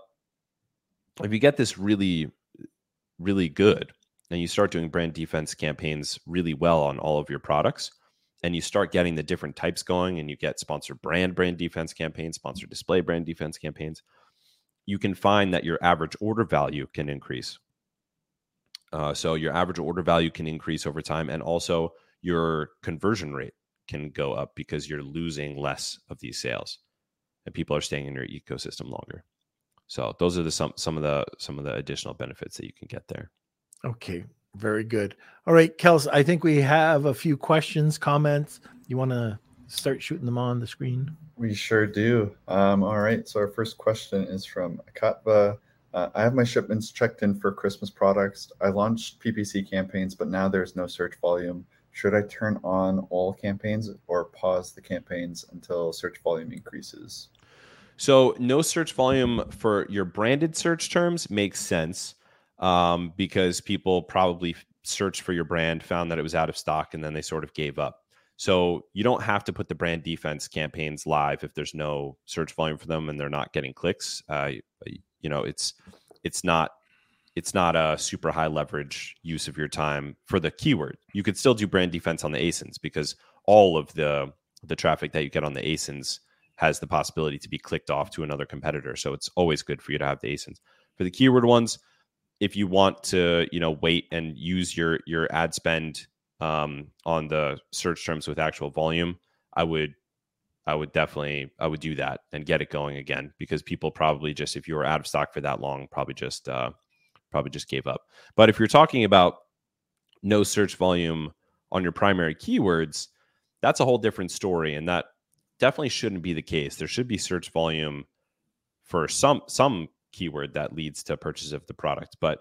[SPEAKER 2] if you get this really really good and you start doing brand defense campaigns really well on all of your products and you start getting the different types going and you get sponsored brand brand defense campaigns sponsored display brand defense campaigns you can find that your average order value can increase. Uh, so your average order value can increase over time and also your conversion rate can go up because you're losing less of these sales and people are staying in your ecosystem longer so those are the some some of the some of the additional benefits that you can get there
[SPEAKER 1] okay very good. All right, Kels, I think we have a few questions, comments. You want to start shooting them on the screen?
[SPEAKER 3] We sure do. Um, all right. So our first question is from Katva. Uh, I have my shipments checked in for Christmas products. I launched PPC campaigns, but now there's no search volume. Should I turn on all campaigns or pause the campaigns until search volume increases?
[SPEAKER 2] So, no search volume for your branded search terms makes sense um, because people probably searched for your brand, found that it was out of stock, and then they sort of gave up. So you don't have to put the brand defense campaigns live if there's no search volume for them and they're not getting clicks. Uh, you know, it's it's not it's not a super high leverage use of your time for the keyword. You could still do brand defense on the ASINs because all of the the traffic that you get on the ASINs has the possibility to be clicked off to another competitor. So it's always good for you to have the ASINs. For the keyword ones, if you want to, you know, wait and use your your ad spend um, on the search terms with actual volume, I would I would definitely I would do that and get it going again because people probably just if you were out of stock for that long probably just uh, probably just gave up. But if you're talking about no search volume on your primary keywords, that's a whole different story and that definitely shouldn't be the case. There should be search volume for some some keyword that leads to purchase of the product, but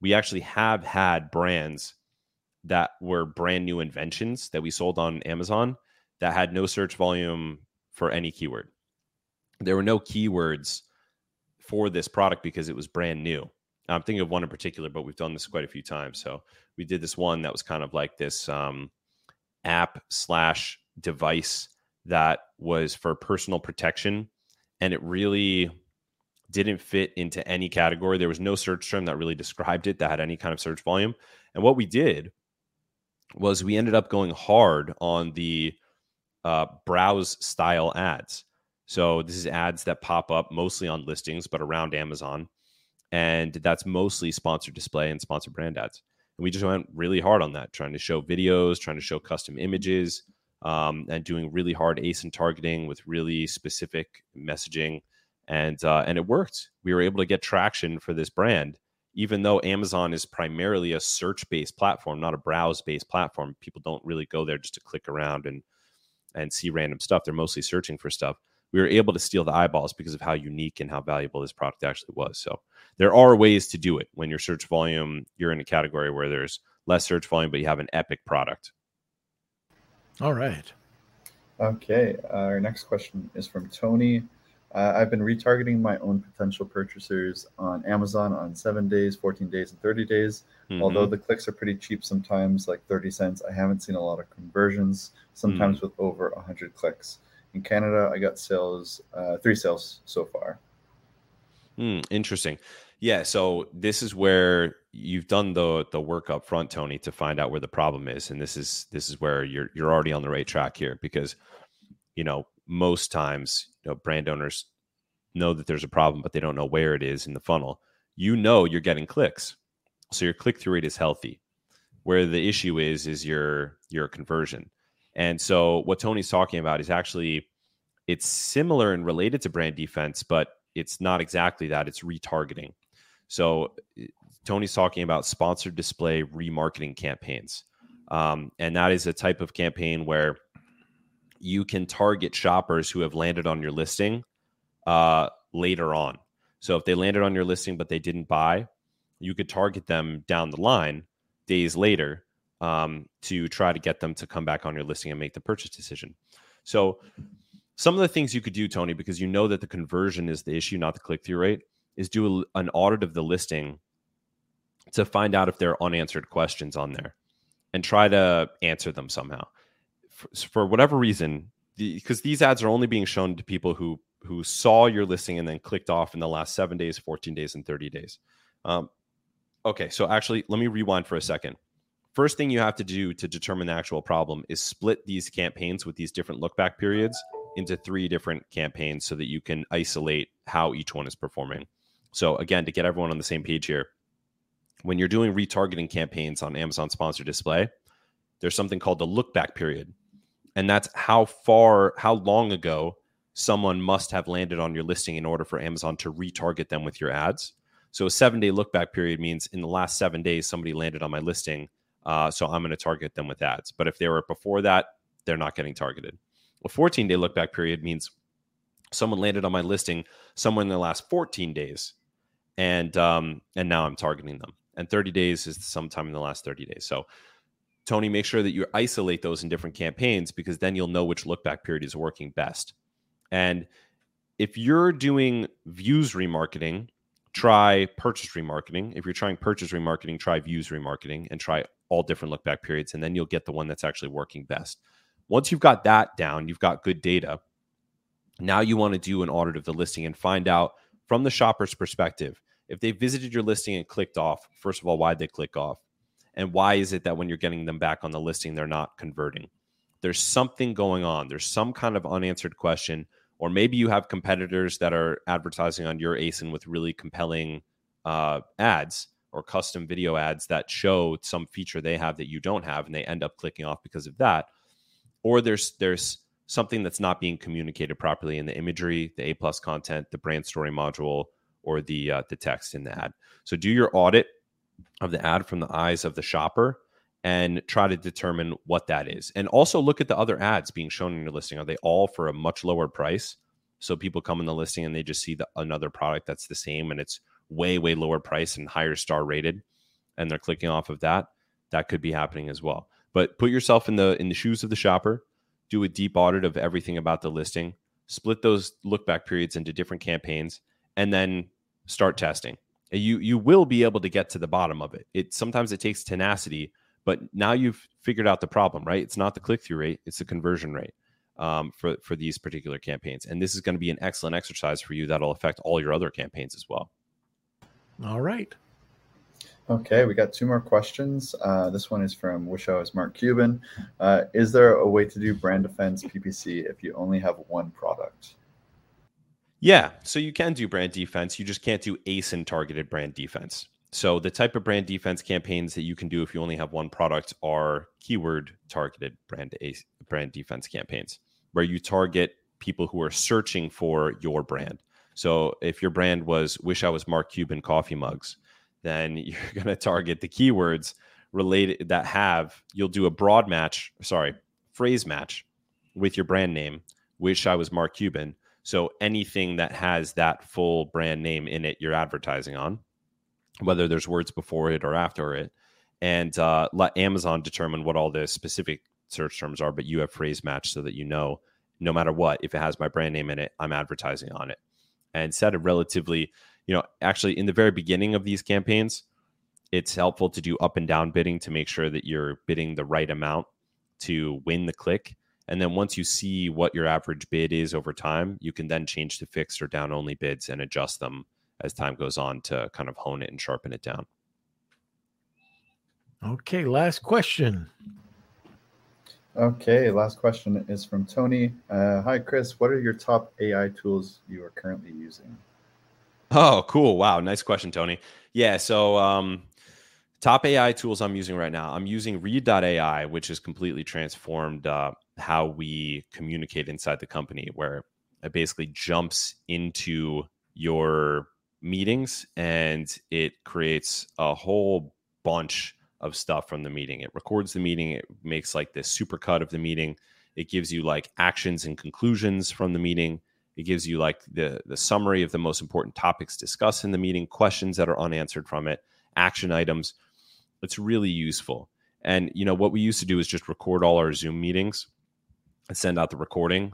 [SPEAKER 2] we actually have had brands that were brand new inventions that we sold on Amazon that had no search volume for any keyword. There were no keywords for this product because it was brand new. I'm thinking of one in particular, but we've done this quite a few times. So we did this one that was kind of like this um, app slash device that was for personal protection, and it really didn't fit into any category. There was no search term that really described it that had any kind of search volume. And what we did was we ended up going hard on the uh, browse style ads. So this is ads that pop up mostly on listings, but around Amazon, and that's mostly sponsored display and sponsored brand ads. And we just went really hard on that, trying to show videos, trying to show custom images, um, and doing really hard ASIN targeting with really specific messaging, and uh, and it worked. We were able to get traction for this brand, even though Amazon is primarily a search based platform, not a browse based platform. People don't really go there just to click around and and see random stuff. They're mostly searching for stuff. We were able to steal the eyeballs because of how unique and how valuable this product actually was. So there are ways to do it when your search volume, you're in a category where there's less search volume, but you have an epic product.
[SPEAKER 1] All right.
[SPEAKER 3] Okay. Uh, our next question is from Tony. Uh, I've been retargeting my own potential purchasers on Amazon on seven days, 14 days, and 30 days. Mm-hmm. Although the clicks are pretty cheap sometimes, like 30 cents, I haven't seen a lot of conversions, sometimes mm-hmm. with over 100 clicks. In Canada, I got sales, uh, three sales so far.
[SPEAKER 2] Mm, interesting. Yeah, so this is where you've done the the work up front, Tony, to find out where the problem is, and this is this is where you're you're already on the right track here because you know most times you know brand owners know that there's a problem, but they don't know where it is in the funnel. You know you're getting clicks, so your click through rate is healthy. Where the issue is is your your conversion. And so what Tony's talking about is actually it's similar and related to brand defense, but it's not exactly that. It's retargeting. So Tony's talking about sponsored display remarketing campaigns. Um, and that is a type of campaign where you can target shoppers who have landed on your listing uh, later on. So if they landed on your listing but they didn't buy, you could target them down the line days later um, to try to get them to come back on your listing and make the purchase decision. So some of the things you could do, Tony, because you know that the conversion is the issue, not the click through rate, is do an audit of the listing to find out if there are unanswered questions on there and try to answer them somehow. For, for whatever reason, because the, these ads are only being shown to people who who saw your listing and then clicked off in the last seven days, 14 days, and 30 days. Um, okay, so actually, let me rewind for a second. First thing you have to do to determine the actual problem is split these campaigns with these different look back periods into three different campaigns so that you can isolate how each one is performing. So, again, to get everyone on the same page here, when you're doing retargeting campaigns on Amazon sponsored display, there's something called the look back period. And that's how far, how long ago someone must have landed on your listing in order for Amazon to retarget them with your ads. So, a seven day look back period means in the last seven days, somebody landed on my listing. Uh, so, I'm going to target them with ads. But if they were before that, they're not getting targeted. A 14 day look back period means someone landed on my listing somewhere in the last 14 days, and um, and now I'm targeting them. And 30 days is sometime in the last 30 days. So, Tony, make sure that you isolate those in different campaigns because then you'll know which look back period is working best. And if you're doing views remarketing, try purchase remarketing. If you're trying purchase remarketing, try views remarketing and try all different look back periods, and then you'll get the one that's actually working best. Once you've got that down, you've got good data. Now you want to do an audit of the listing and find out from the shopper's perspective if they visited your listing and clicked off, first of all, why'd they click off? And why is it that when you're getting them back on the listing, they're not converting? There's something going on. There's some kind of unanswered question. Or maybe you have competitors that are advertising on your ASIN with really compelling uh, ads or custom video ads that show some feature they have that you don't have, and they end up clicking off because of that. Or there's there's something that's not being communicated properly in the imagery, the A plus content, the brand story module, or the uh, the text in the ad. So do your audit of the ad from the eyes of the shopper and try to determine what that is. And also look at the other ads being shown in your listing. Are they all for a much lower price? So people come in the listing and they just see the, another product that's the same and it's way way lower price and higher star rated and they're clicking off of that. That could be happening as well. But put yourself in the in the shoes of the shopper, do a deep audit of everything about the listing, split those look back periods into different campaigns and then start testing. You you will be able to get to the bottom of it. It sometimes it takes tenacity, but now you've figured out the problem, right? It's not the click through rate; it's the conversion rate um, for for these particular campaigns. And this is going to be an excellent exercise for you that'll affect all your other campaigns as well.
[SPEAKER 1] All right.
[SPEAKER 3] Okay, we got two more questions. Uh, this one is from Wish I Was Mark Cuban. Uh, is there a way to do brand defense PPC if you only have one product?
[SPEAKER 2] Yeah, so you can do brand defense. You just can't do ASIN targeted brand defense. So the type of brand defense campaigns that you can do if you only have one product are keyword targeted brand brand defense campaigns, where you target people who are searching for your brand. So if your brand was "Wish I was Mark Cuban coffee mugs," then you're going to target the keywords related that have. You'll do a broad match, sorry, phrase match with your brand name. "Wish I was Mark Cuban." So anything that has that full brand name in it, you're advertising on, whether there's words before it or after it, and uh, let Amazon determine what all the specific search terms are. But you have phrase match so that you know no matter what, if it has my brand name in it, I'm advertising on it, and set a relatively, you know, actually in the very beginning of these campaigns, it's helpful to do up and down bidding to make sure that you're bidding the right amount to win the click and then once you see what your average bid is over time, you can then change to fixed or down only bids and adjust them as time goes on to kind of hone it and sharpen it down.
[SPEAKER 1] Okay, last question.
[SPEAKER 3] Okay, last question is from Tony. Uh, hi, Chris. What are your top AI tools you are currently using?
[SPEAKER 2] Oh, cool. Wow. Nice question, Tony. Yeah. So, um, top AI tools I'm using right now, I'm using Read.ai, which has completely transformed uh, how we communicate inside the company, where it basically jumps into your meetings and it creates a whole bunch of stuff from the meeting. It records the meeting, it makes like this supercut of the meeting. It gives you like actions and conclusions from the meeting. It gives you like the the summary of the most important topics discussed in the meeting, questions that are unanswered from it, action items. It's really useful. And you know what we used to do is just record all our Zoom meetings and send out the recording.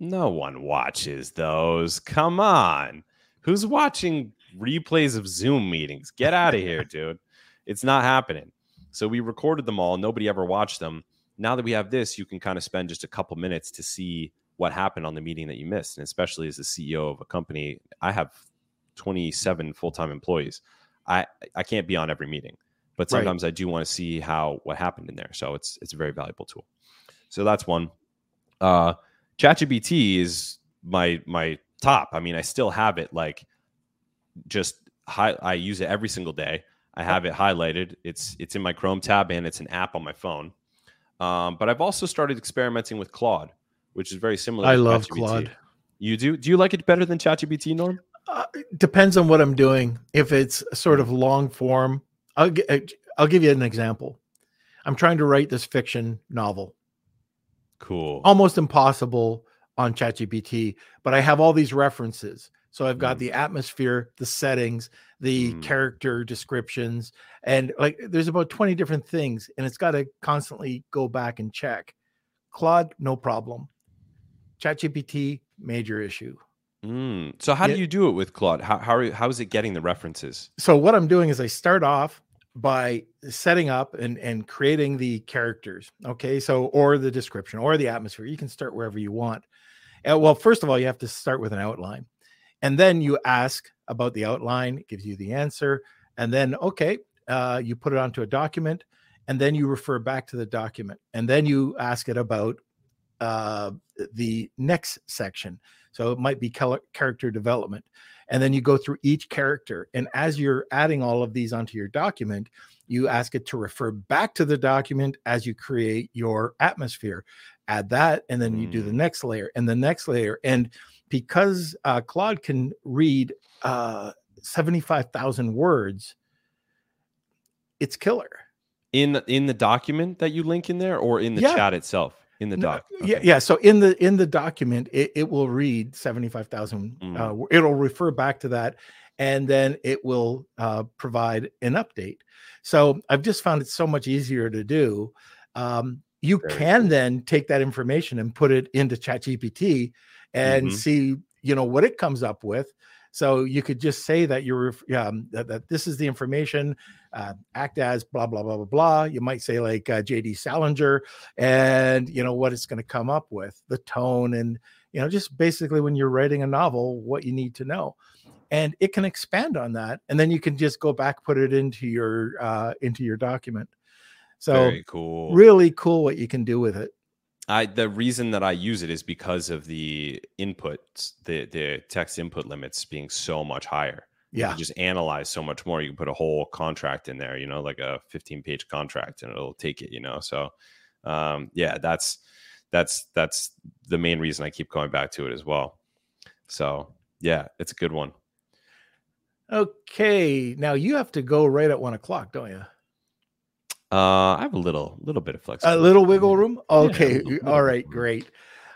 [SPEAKER 2] No one watches those. Come on. Who's watching replays of Zoom meetings? Get out of here, dude. It's not happening. So we recorded them all. Nobody ever watched them. Now that we have this, you can kind of spend just a couple minutes to see what happened on the meeting that you missed. And especially as the CEO of a company, I have 27 full-time employees. I I can't be on every meeting, but sometimes right. I do want to see how what happened in there. So it's it's a very valuable tool. So that's one. Uh, ChatGPT is my my top. I mean, I still have it like just high, I use it every single day. I have it highlighted. It's it's in my Chrome tab and it's an app on my phone. Um, but I've also started experimenting with Claude, which is very similar.
[SPEAKER 1] I love ChatGPT. Claude.
[SPEAKER 2] You do? Do you like it better than ChatGPT, Norm?
[SPEAKER 1] Uh, depends on what I'm doing. If it's sort of long form, I'll I'll give you an example. I'm trying to write this fiction novel.
[SPEAKER 2] Cool.
[SPEAKER 1] Almost impossible on ChatGPT, but I have all these references. So I've got mm. the atmosphere, the settings, the mm. character descriptions, and like there's about 20 different things, and it's got to constantly go back and check. Claude, no problem. ChatGPT, major issue.
[SPEAKER 2] Mm. So how yeah. do you do it with Claude? How how, are, how is it getting the references?
[SPEAKER 1] So what I'm doing is I start off by setting up and and creating the characters okay? So or the description or the atmosphere you can start wherever you want. And well first of all you have to start with an outline and then you ask about the outline it gives you the answer and then okay uh, you put it onto a document and then you refer back to the document and then you ask it about uh, the next section. So it might be character development and then you go through each character and as you're adding all of these onto your document you ask it to refer back to the document as you create your atmosphere add that and then you do the mm. next layer and the next layer and because uh, claude can read uh, 75000 words it's killer
[SPEAKER 2] in in the document that you link in there or in the yeah. chat itself in the doc.
[SPEAKER 1] No, okay. Yeah, yeah. So in the in the document, it, it will read seventy five thousand. Mm. Uh, it'll refer back to that, and then it will uh, provide an update. So I've just found it so much easier to do. Um, you Very can cool. then take that information and put it into ChatGPT and mm-hmm. see, you know, what it comes up with. So you could just say that you're um, that, that this is the information uh, act as blah blah blah blah blah. You might say like uh, J.D. Salinger, and you know what it's going to come up with, the tone, and you know just basically when you're writing a novel, what you need to know, and it can expand on that, and then you can just go back put it into your uh, into your document. So Very cool, really cool what you can do with it.
[SPEAKER 2] I the reason that I use it is because of the inputs, the the text input limits being so much higher yeah. just analyze so much more. You can put a whole contract in there, you know, like a 15 page contract and it'll take it, you know. So um yeah, that's that's that's the main reason I keep going back to it as well. So yeah, it's a good one.
[SPEAKER 1] Okay. Now you have to go right at one o'clock, don't you?
[SPEAKER 2] Uh, I have a little, little bit of flexibility.
[SPEAKER 1] A little wiggle room. Okay. Yeah, little, All right. Great.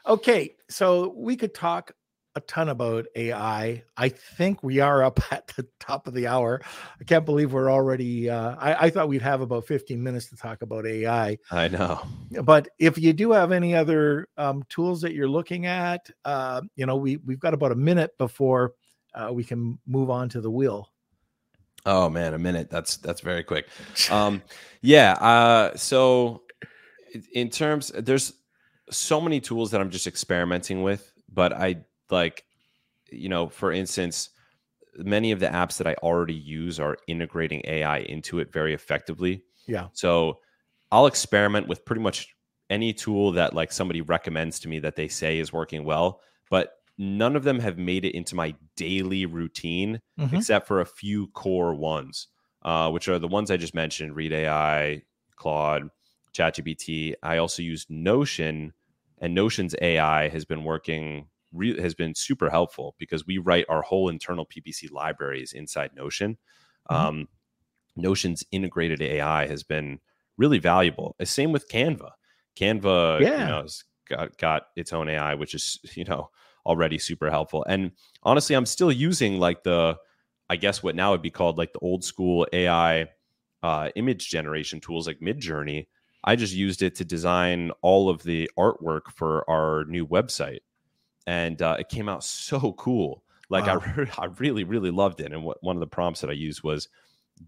[SPEAKER 1] Okay. So we could talk a ton about AI. I think we are up at the top of the hour. I can't believe we're already. Uh, I, I, thought we'd have about 15 minutes to talk about AI.
[SPEAKER 2] I know.
[SPEAKER 1] But if you do have any other um, tools that you're looking at, uh, you know, we we've got about a minute before uh, we can move on to the wheel.
[SPEAKER 2] Oh man, a minute. That's that's very quick. Um, yeah. Uh, so in terms, there's so many tools that I'm just experimenting with, but I like you know for instance many of the apps that i already use are integrating ai into it very effectively.
[SPEAKER 1] Yeah.
[SPEAKER 2] So i'll experiment with pretty much any tool that like somebody recommends to me that they say is working well but none of them have made it into my daily routine mm-hmm. except for a few core ones uh, which are the ones i just mentioned read ai claude chatgpt i also use notion and notion's ai has been working re- has been super helpful because we write our whole internal PPC libraries inside Notion. Mm-hmm. Um, Notion's integrated AI has been really valuable. Same with Canva. Canva, yeah. you know, has got, got its own AI, which is you know already super helpful. And honestly, I'm still using like the, I guess what now would be called like the old school AI uh, image generation tools like Midjourney. I just used it to design all of the artwork for our new website and uh, it came out so cool. Like wow. I, re- I really, really loved it. And what, one of the prompts that I used was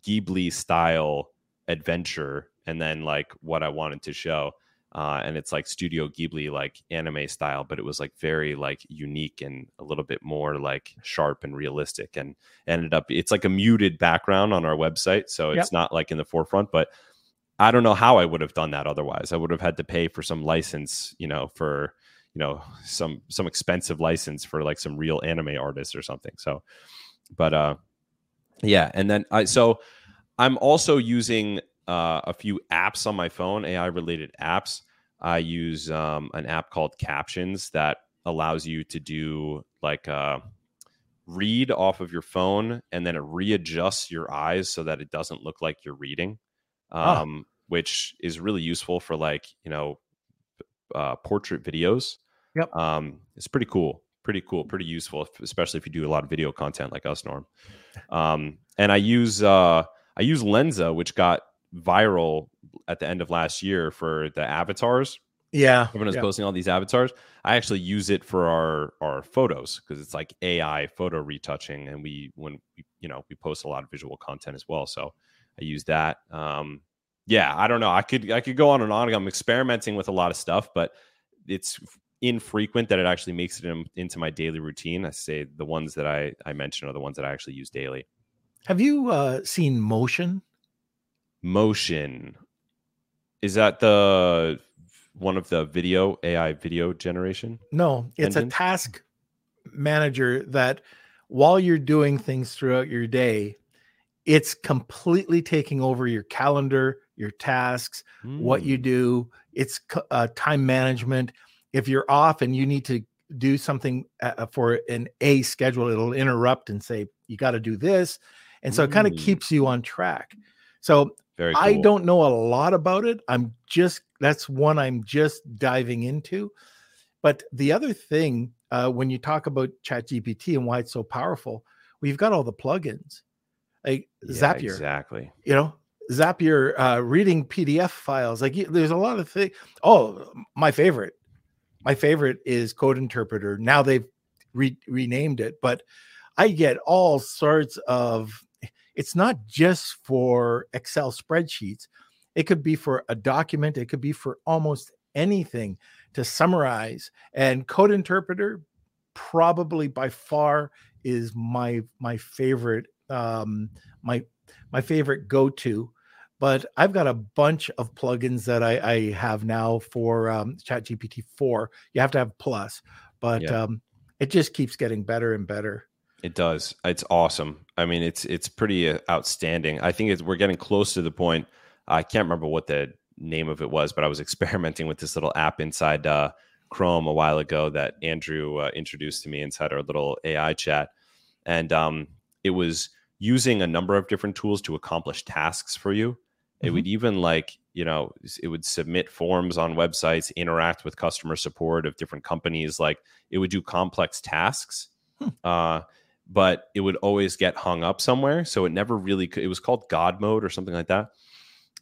[SPEAKER 2] Ghibli style adventure, and then like what I wanted to show. Uh, and it's like Studio Ghibli, like anime style, but it was like very like unique and a little bit more like sharp and realistic. And ended up, it's like a muted background on our website, so it's yep. not like in the forefront. But I don't know how I would have done that otherwise. I would have had to pay for some license, you know, for you know some some expensive license for like some real anime artists or something so but uh yeah and then i so i'm also using uh, a few apps on my phone ai related apps i use um, an app called captions that allows you to do like uh read off of your phone and then it readjusts your eyes so that it doesn't look like you're reading um, oh. which is really useful for like you know uh, portrait videos.
[SPEAKER 1] Yep.
[SPEAKER 2] Um, it's pretty cool, pretty cool, pretty useful, especially if you do a lot of video content like us, Norm. Um, and I use uh, I use Lensa, which got viral at the end of last year for the avatars.
[SPEAKER 1] Yeah,
[SPEAKER 2] everyone is
[SPEAKER 1] yeah.
[SPEAKER 2] posting all these avatars. I actually use it for our our photos because it's like AI photo retouching, and we when we you know we post a lot of visual content as well. So I use that. Um, yeah, I don't know. I could I could go on and on. I'm experimenting with a lot of stuff, but it's infrequent that it actually makes it in, into my daily routine. I say the ones that I I mentioned are the ones that I actually use daily.
[SPEAKER 1] Have you uh, seen Motion?
[SPEAKER 2] Motion is that the one of the video AI video generation?
[SPEAKER 1] No, it's a task manager that while you're doing things throughout your day, it's completely taking over your calendar, your tasks, mm. what you hmm. do. It's uh, time management. If you're off and you need to do something uh, uh for an A schedule, it'll interrupt and say, you got to do this. And so mm. it kind of keeps you on track. So cool. I don't know a lot about it. I'm just, that's one I'm just diving into. But the other thing, uh, when you talk about ChatGPT and why it's so powerful, we've got all the plugins like yeah, Zapier.
[SPEAKER 2] Exactly.
[SPEAKER 1] You know, Zapier uh, reading PDF files. Like there's a lot of things. Oh, my favorite. My favorite is Code Interpreter. Now they've re- renamed it, but I get all sorts of. It's not just for Excel spreadsheets. It could be for a document. It could be for almost anything to summarize. And Code Interpreter, probably by far, is my my favorite um, my my favorite go to. But I've got a bunch of plugins that I, I have now for um, ChatGPT four. You have to have Plus, but yeah. um, it just keeps getting better and better.
[SPEAKER 2] It does. It's awesome. I mean, it's it's pretty uh, outstanding. I think we're getting close to the point. I can't remember what the name of it was, but I was experimenting with this little app inside uh, Chrome a while ago that Andrew uh, introduced to me inside our little AI chat, and um, it was using a number of different tools to accomplish tasks for you. Mm-hmm. It would even like, you know, it would submit forms on websites, interact with customer support of different companies. Like it would do complex tasks. Hmm. Uh, but it would always get hung up somewhere. So it never really, it was called God mode or something like that.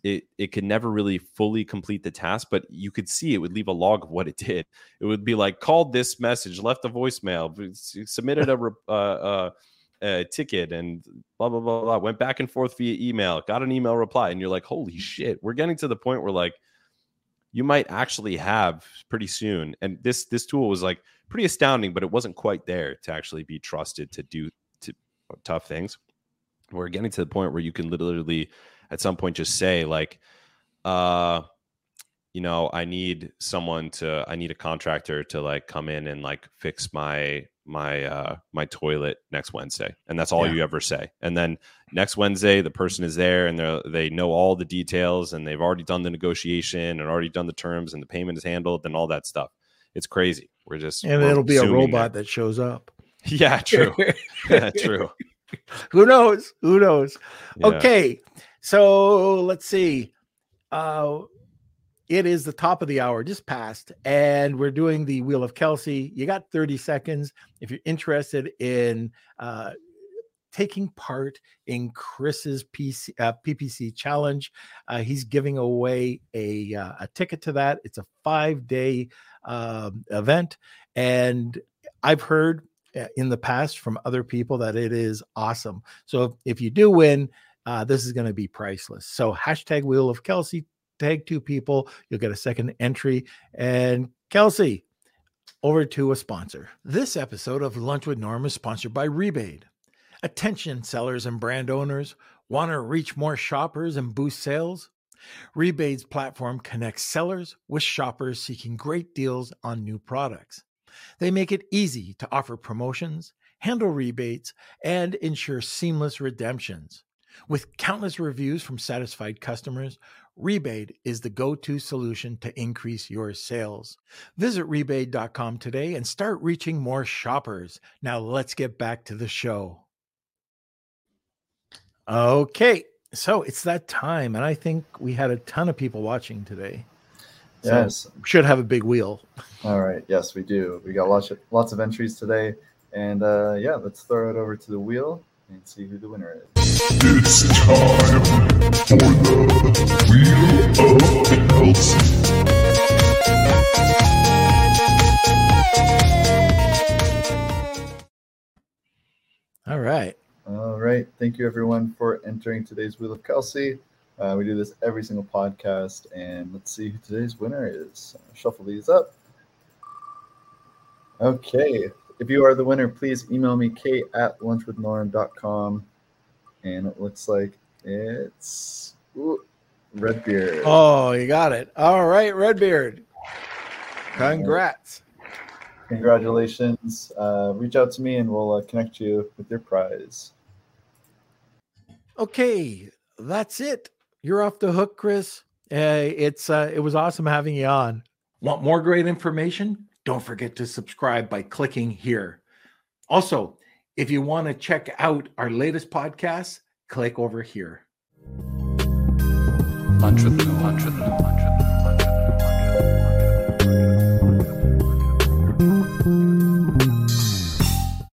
[SPEAKER 2] It, it could never really fully complete the task, but you could see it would leave a log of what it did. It would be like called this message, left a voicemail, submitted a, uh, uh, a ticket and blah blah blah blah went back and forth via email got an email reply and you're like holy shit we're getting to the point where like you might actually have pretty soon. And this this tool was like pretty astounding but it wasn't quite there to actually be trusted to do to tough things. We're getting to the point where you can literally at some point just say like uh you know i need someone to i need a contractor to like come in and like fix my my uh my toilet next Wednesday and that's all yeah. you ever say. And then next Wednesday the person is there and they they know all the details and they've already done the negotiation and already done the terms and the payment is handled and all that stuff. It's crazy. We're just
[SPEAKER 1] and
[SPEAKER 2] we're
[SPEAKER 1] it'll be a robot that. that shows up.
[SPEAKER 2] Yeah true. Yeah true.
[SPEAKER 1] Who knows? Who knows? Yeah. okay so let's see. Uh it is the top of the hour, just passed, and we're doing the Wheel of Kelsey. You got 30 seconds. If you're interested in uh, taking part in Chris's PC, uh, PPC challenge, uh, he's giving away a, uh, a ticket to that. It's a five day um, event. And I've heard uh, in the past from other people that it is awesome. So if you do win, uh, this is going to be priceless. So hashtag Wheel of Kelsey tag two people. You'll get a second entry. And Kelsey, over to a sponsor. This episode of Lunch with Norm is sponsored by Rebate. Attention, sellers and brand owners. Want to reach more shoppers and boost sales? Rebate's platform connects sellers with shoppers seeking great deals on new products. They make it easy to offer promotions, handle rebates, and ensure seamless redemptions. With countless reviews from satisfied customers, Rebate is the go to solution to increase your sales. Visit rebate.com today and start reaching more shoppers. Now, let's get back to the show. Okay, so it's that time, and I think we had a ton of people watching today.
[SPEAKER 3] So yes,
[SPEAKER 1] should have a big wheel.
[SPEAKER 3] All right, yes, we do. We got lots of, lots of entries today, and uh, yeah, let's throw it over to the wheel and see who the winner is. It's time for the Wheel of Kelsey.
[SPEAKER 1] All right.
[SPEAKER 3] All right. right. Thank you, everyone, for entering today's Wheel of Kelsey. Uh, we do this every single podcast, and let's see who today's winner is. Shuffle these up. Okay. If you are the winner, please email me, kate at lunchwithnorm.com. And it looks like it's ooh, Redbeard.
[SPEAKER 1] Oh, you got it. All right, Redbeard. Congrats.
[SPEAKER 3] Congratulations. Uh, reach out to me and we'll uh, connect you with your prize.
[SPEAKER 1] Okay, that's it. You're off the hook, Chris. Uh, it's uh, it was awesome having you on. Want more great information? Don't forget to subscribe by clicking here. Also, if you want to check out our latest podcast, click over here.
[SPEAKER 4] With, lunch with.